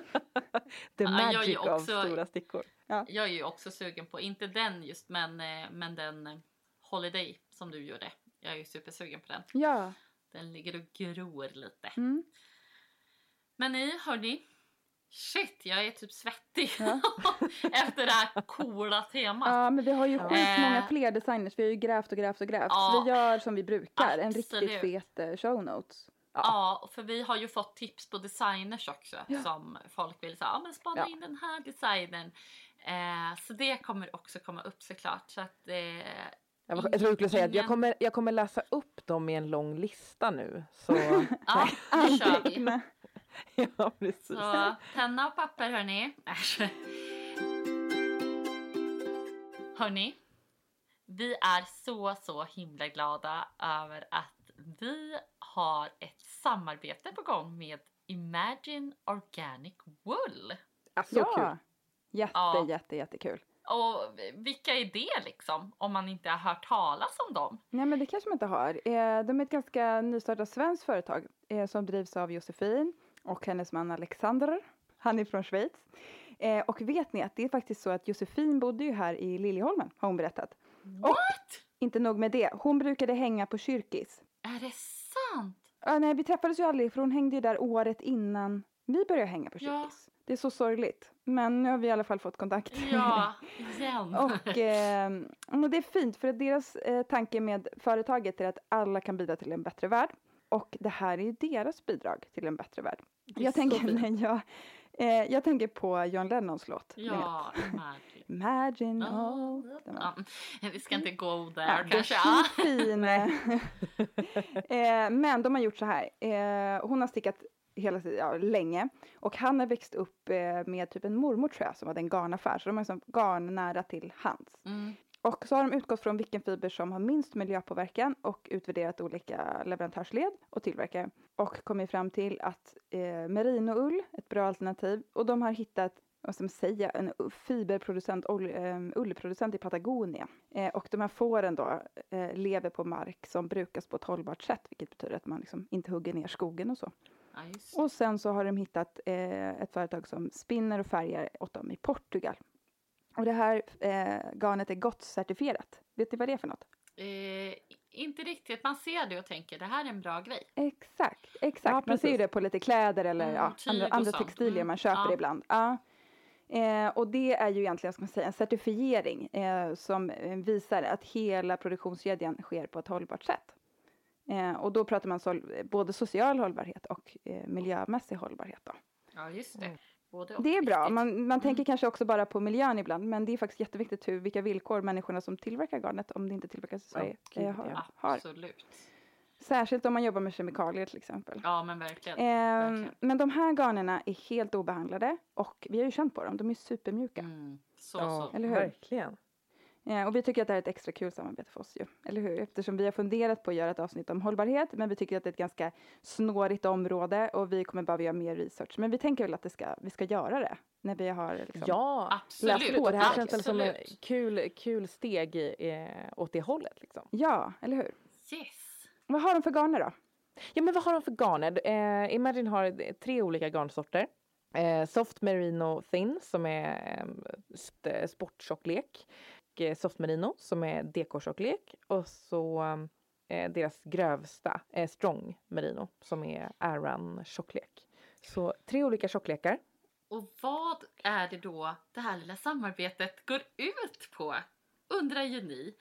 The Ja, jag är magic ju av också- stora stickor. Jag är ju också sugen på, inte den just men, eh, men den eh, Holiday som du gjorde. Jag är ju supersugen på den. Ja. Den ligger och gror lite. Mm. Men ni hörni. Shit, jag är typ svettig Ja. efter det här coola temat. ja, men vi har ju Ja. Eh. fler designers. Vi har ju grävt och grävt och grävt. Ja. Så vi gör som vi brukar. En Absolut. riktigt fet show notes. Ja, för vi har ju fått tips på designers också Ja. som folk vill säga, ja men spana Ja. in den här designen. Eh, så det kommer också komma upp såklart. Så att, eh, Jag, tror du skulle säga att jag kommer, jag kommer läsa upp dem i en lång lista nu. Så ja, då kör vi. Ja, precis. Så penna och papper hörni. Hörni, vi är så så himla glada över att vi har ett samarbete på gång med Imagine Organic Wool. Ja, så kul. Ja. Jätte, Ja. jätte, jättekul. Och vilka är det liksom? Om man inte har hört talas om dem? Nej, men det kanske man inte har. Eh, De är ett ganska nystartat svenskt företag eh, som drivs av Josefin och hennes man Alexander. Han är från Schweiz. Eh, Och vet ni att det är faktiskt så att Josefin bodde ju här i Liljeholmen, har hon berättat. Och inte nog med det, hon brukade hänga på kyrkis. Är det sant? Ja, nej, vi träffades ju aldrig för hon hängde ju där året innan vi började hänga på Ja. kyrkis. Det är så sorgligt. Men nu har vi i alla fall fått kontakt. Ja, igen. och, eh, och det är fint för att deras eh, tanke med företaget är att alla kan bidra till en bättre värld. Och det här är ju deras bidrag till en bättre värld. är Jag tänker, när jag, eh, jag tänker på John Lennons låt. Ja, Imagine. Imagine all. ja, vi ska inte gå där Ja, kanske. fin. eh, men de har gjort så här. Eh, hon har stickat hela tiden, ja, länge. Och han har växt upp eh, med typ en mormor tror jag som hade en garnaffär. Så de har liksom garn nära till hands. Mm. Och så har de utgått från vilken fiber som har minst miljöpåverkan och utvärderat olika leverantörsled och tillverkare. Och kommit fram till att eh, merinoull, ett bra alternativ. Och de har hittat vad ska man säga, en fiberproducent, eh, ullproducent i Patagonien. Eh, och de här fåren då eh, lever på mark som brukas på ett hållbart sätt, vilket betyder att man liksom inte hugger ner skogen och så. Det. Och sen så har de hittat eh, ett företag som spinner och färgar åt dem i Portugal. Och det här eh, garnet är gott certifierat. Vet ni vad det är för något? Eh, inte riktigt. Man ser det och tänker det här är en bra grej. Exakt, exakt. Ja, man ser det på lite kläder eller Mm, ja, andra, andra textilier Mm, man köper ja. ibland. Ja. Eh, och det är ju egentligen ska man säga, en certifiering eh, som eh, visar att hela produktionskedjan sker på ett hållbart sätt. Eh, och då pratar man sol- både social hållbarhet och eh, miljömässig hållbarhet. Då. Ja, just det. Både och Det är bra. viktigt. Man, man tänker Mm. kanske också bara på miljön ibland, men det är faktiskt jätteviktigt hur, vilka villkor människorna som tillverkar garnet, om det inte tillverkas i Sverige, gud, eh, har. Absolut. Särskilt om man jobbar med kemikalier till exempel. Ja, men verkligen. Ehm, verkligen. men de här garnerna är helt obehandlade och vi har ju känt på dem, de är supermjuka. Mm. Så, Ja, så. Eller hur? verkligen. Eh, och vi tycker att det här är ett extra kul samarbete för oss ju, eller hur? Eftersom vi har funderat på att göra ett avsnitt om hållbarhet, men vi tycker att det är ett ganska snårigt område och vi kommer behöva göra mer research. Men vi tänker väl att det ska, vi ska göra det när vi har liksom, Ja, Absolut. läst på det här känns väl som Absolut. ett kul, kul steg eh, åt det hållet. Liksom. Ja, eller hur? Yes. Vad har de för garner då? Ja, men vad har de för garner? Eh, Imagine har tre olika garnsorter. Eh, soft Merino Thin som är eh, sporttjocklek. Och, eh, soft Merino som är DK-tjocklek. Och så eh, deras grövsta, eh, Strong Merino som är Aran-tjocklek. Så tre olika tjocklekar. Och vad är det då det här lilla samarbetet går ut på? Undrar ju ni.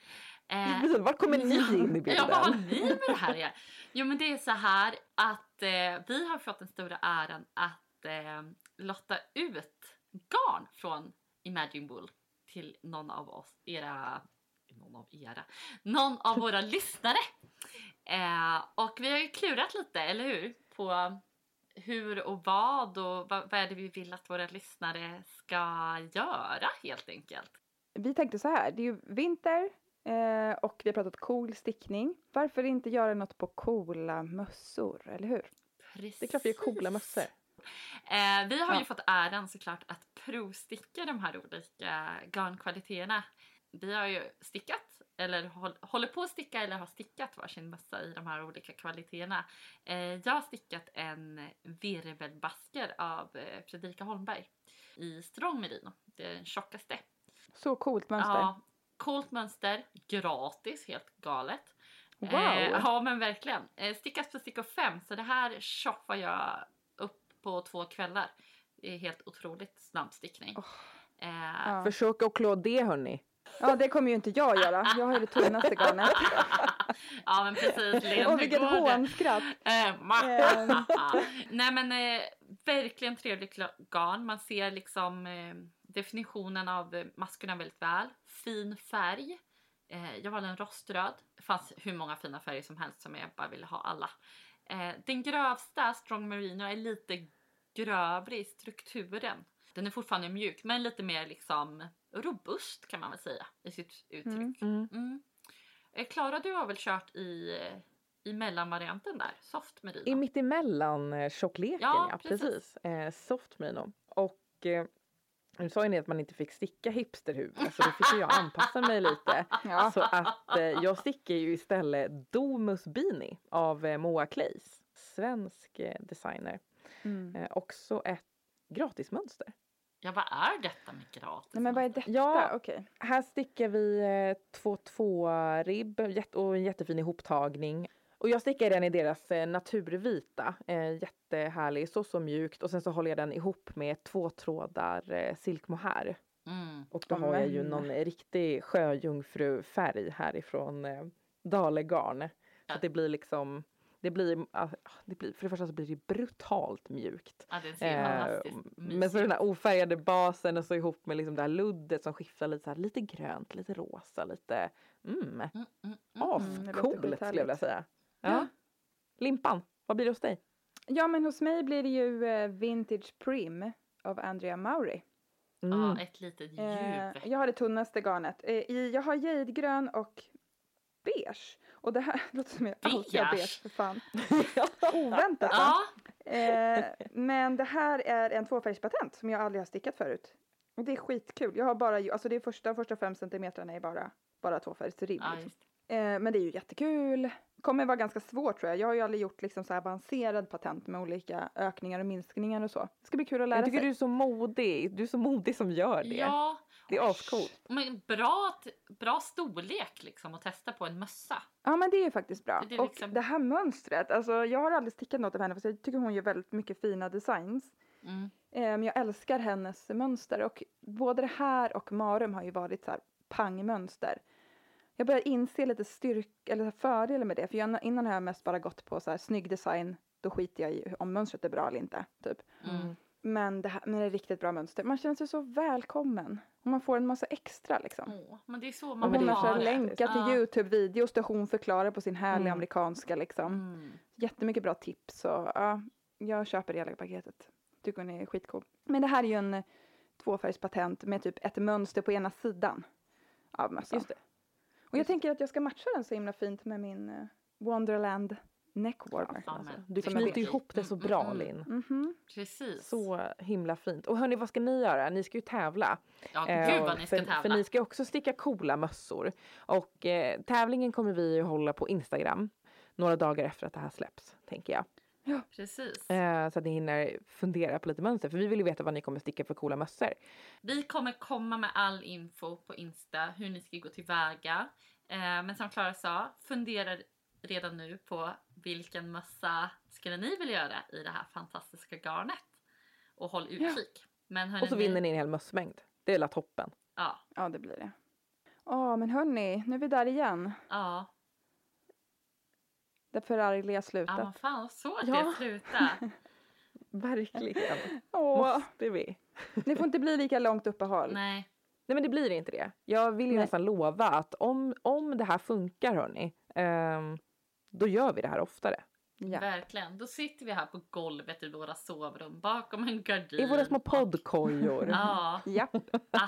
Eh, Var kommer ni in i bilden? Ja, vad har ni med det här göra? Jo, men det är så här att eh, vi har fått den stora äran att eh, lotta ut garn från Imagine Wool till någon av oss, era, någon av era, någon av våra lyssnare. Eh, och vi har ju klurat lite, eller hur? På hur och vad och vad, är det vi vill att våra lyssnare ska göra helt enkelt. Vi tänkte så här, det är ju vinter eh, och vi har pratat cool stickning. Varför inte göra något på coola mössor, eller hur? Precis. Det är klart vi är coola mössor. Eh, vi har ju Ja. fått äran såklart att provsticka de här olika garnkvaliteterna. Vi har ju stickat, eller håll, håller på att sticka eller har stickat varsin mössa i de här olika kvaliteterna. Eh, jag har stickat en virvelbasker av eh, Fredrika Holmberg i strong merino, det är den tjockaste. Så coolt mönster. Ja, coolt mönster, gratis, helt galet. Wow! Eh, ja men verkligen. Eh, stickas på stickor 5 så det här shoppar jag på två kvällar. Det är helt otroligt snabb stickning. Åh, Eh, Ja. Försök att klå det hörni. ja, det kommer ju inte jag göra. Jag har ju det tunnaste garnet. ja men precis Len, Och vilket hånskratt! Eh, Ehm. Nej men eh, verkligen trevligt garn. Man ser liksom eh, definitionen av maskorna väldigt väl. Fin färg. Eh, jag valde en roströd. Det fanns hur många fina färger som helst som jag bara ville ha alla. Eh, den grövsta, Strong Merino, är lite grövre i strukturen. Den är fortfarande mjuk men lite mer liksom robust kan man väl säga i sitt uttryck. Mm. Mm. Eh, Klara, du har väl kört i, eh, i mellanvarianten där, soft merino? I mittemellan eh, tjockleken, Ja, ja, precis. precis. Eh, soft merino. Och eh, Nu sa ju ni att man inte fick sticka hipsterhuvud så då fick jag anpassa mig lite. Ja. Så att eh, jag stickar ju istället Domus Beanie av eh, Moa Clays. Svensk eh, designer. Mm. Eh, också ett gratismönster. Ja, vad är detta med gratis? Nej men vad är detta? Ja. Okej. Här stickar vi eh, 2-2 ribb jätte- och en jättefin ihoptagning. Och jag stickar den i deras eh, naturvita, eh, jättehärlig, så så mjukt och sen så håller jag den ihop med två trådar eh, silkmohair. Mm. Och då har jag ju någon riktig sjöjungfrufärg härifrån eh, Dale Garn. Så Ja. att det blir liksom, det blir, ah, det blir, för det första så blir det brutalt mjukt. Ja, det ser Eh, men så den här ofärgade basen och så ihop med liksom det här luddet som skiftar lite så här, lite grönt, lite rosa, lite mm, Mm, mm, mm. låter ascoolt skulle jag vilja säga. Ja. Ja. Limpan, vad blir det hos dig? Ja men hos mig blir det ju eh, Vintage Prim av Andrea Mauri. Mm. Ja, ett litet djup. Eh, jag har det tunnaste garnet. Eh, i, jag har jadegrön och beige. Och det här låter som jag alltid har beige för fan. Oväntat va? Ja, Eh, men det här är en tvåfärgspatent som jag aldrig har stickat förut. Och det är skitkul. Jag har bara, alltså det är första, första fem centimetrarna är bara, bara tvåfärgsribb. ja liksom. Eh, men det är ju jättekul. Kommer vara ganska svårt tror jag. Jag har ju aldrig gjort liksom så avancerad patent med olika ökningar och minskningar och så. Det ska bli kul att lära Jag tycker sig. du är så modig, du är så modig som gör det. Ja, Det är ascoolt. men bra, bra storlek liksom att testa på en mössa. Ja men det är ju faktiskt bra. Det är och liksom- det här mönstret, alltså jag har aldrig stickat något av henne för jag tycker hon gör väldigt mycket fina designs. Mm. Men jag älskar hennes mönster och både det här och Marum har ju varit så här pangmönster. Jag börjar inse lite styrk eller fördelar med det för jag, innan har jag mest bara gått på så här snygg design. Då skiter jag i om mönstret är bra eller inte. Typ. Mm. Men det här med ett riktigt bra mönster, man känner sig så välkommen. Och man får en massa extra liksom. Åh, men det är så man vill det ha det. länkat till Ja. Youtube-videos där hon förklarar på sin härliga Mm. amerikanska liksom. Mm. Jättemycket bra tips och ja, jag köper det hela paketet. Tycker hon är skitcool. Men det här är ju en tvåfärgspatent med typ ett mönster på ena sidan av mössan. Just det. Och jag Just tänker att jag ska matcha den så himla fint med min eh, Wonderland neckwarmer. Ja, Alltså, du knyter ihop det så Mm, bra mm, mm. Linn. Mhm. Precis. Så himla fint. Och hörni, vad ska ni göra? Ni ska ju tävla. Ja, Eh, gud vad ni ska för, tävla. för ni ska också sticka coola mössor. Och eh, tävlingen kommer vi att hålla på Instagram några dagar efter att det här släpps, tänker jag. Precis. Eh, så att ni hinner fundera på lite mönster. För vi vill ju veta vad ni kommer sticka för coola mössor. Vi kommer komma med all info på Insta hur ni ska gå tillväga. Eh, men som Klara sa, fundera redan nu på vilken mössa skulle ni vilja göra i det här fantastiska garnet. Och håll utkik. Men hörni, Och så vinner ni en hel mössmängd. Det är la toppen. Ja, Ja, det blir det. Åh, men hörni, nu är vi där igen. ja. Där förargliga Ja, slutet. men fan vad svårt Ja. det sluta. Verkligen. Åh, Måste vi. det får inte bli lika långt uppehåll. Nej. Nej men det blir inte det. Jag vill ju Nej. nästan lova att om, om det här funkar hörni, ehm, då gör vi det här oftare. Ja. Verkligen. Då sitter vi här på golvet i våra sovrum bakom en gardin. I våra små poddkojor. Ja, ja.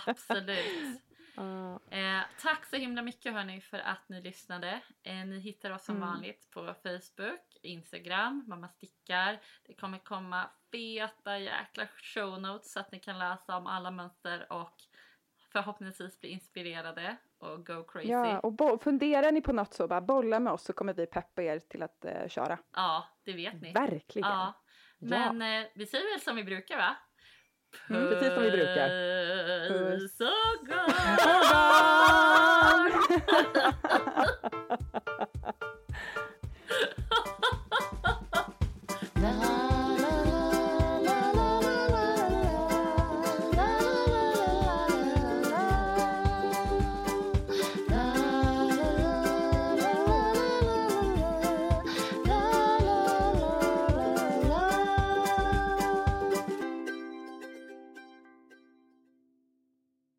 absolut. Ja. Eh, tack så himla mycket hörni för att ni lyssnade. Eh, ni hittar oss som Mm. vanligt på Facebook, Instagram, Mamma Stickar. Det kommer komma feta jäkla show notes så att ni kan läsa om alla mönster och förhoppningsvis bli inspirerade och go crazy. ja, och funderar ni på något så bara bolla med oss så kommer vi peppa er till att eh, köra. Ja, det vet ni. Verkligen. Ja. Men eh, vi säger väl som vi brukar va? Mm, precis som vi brukar. Puss och kram!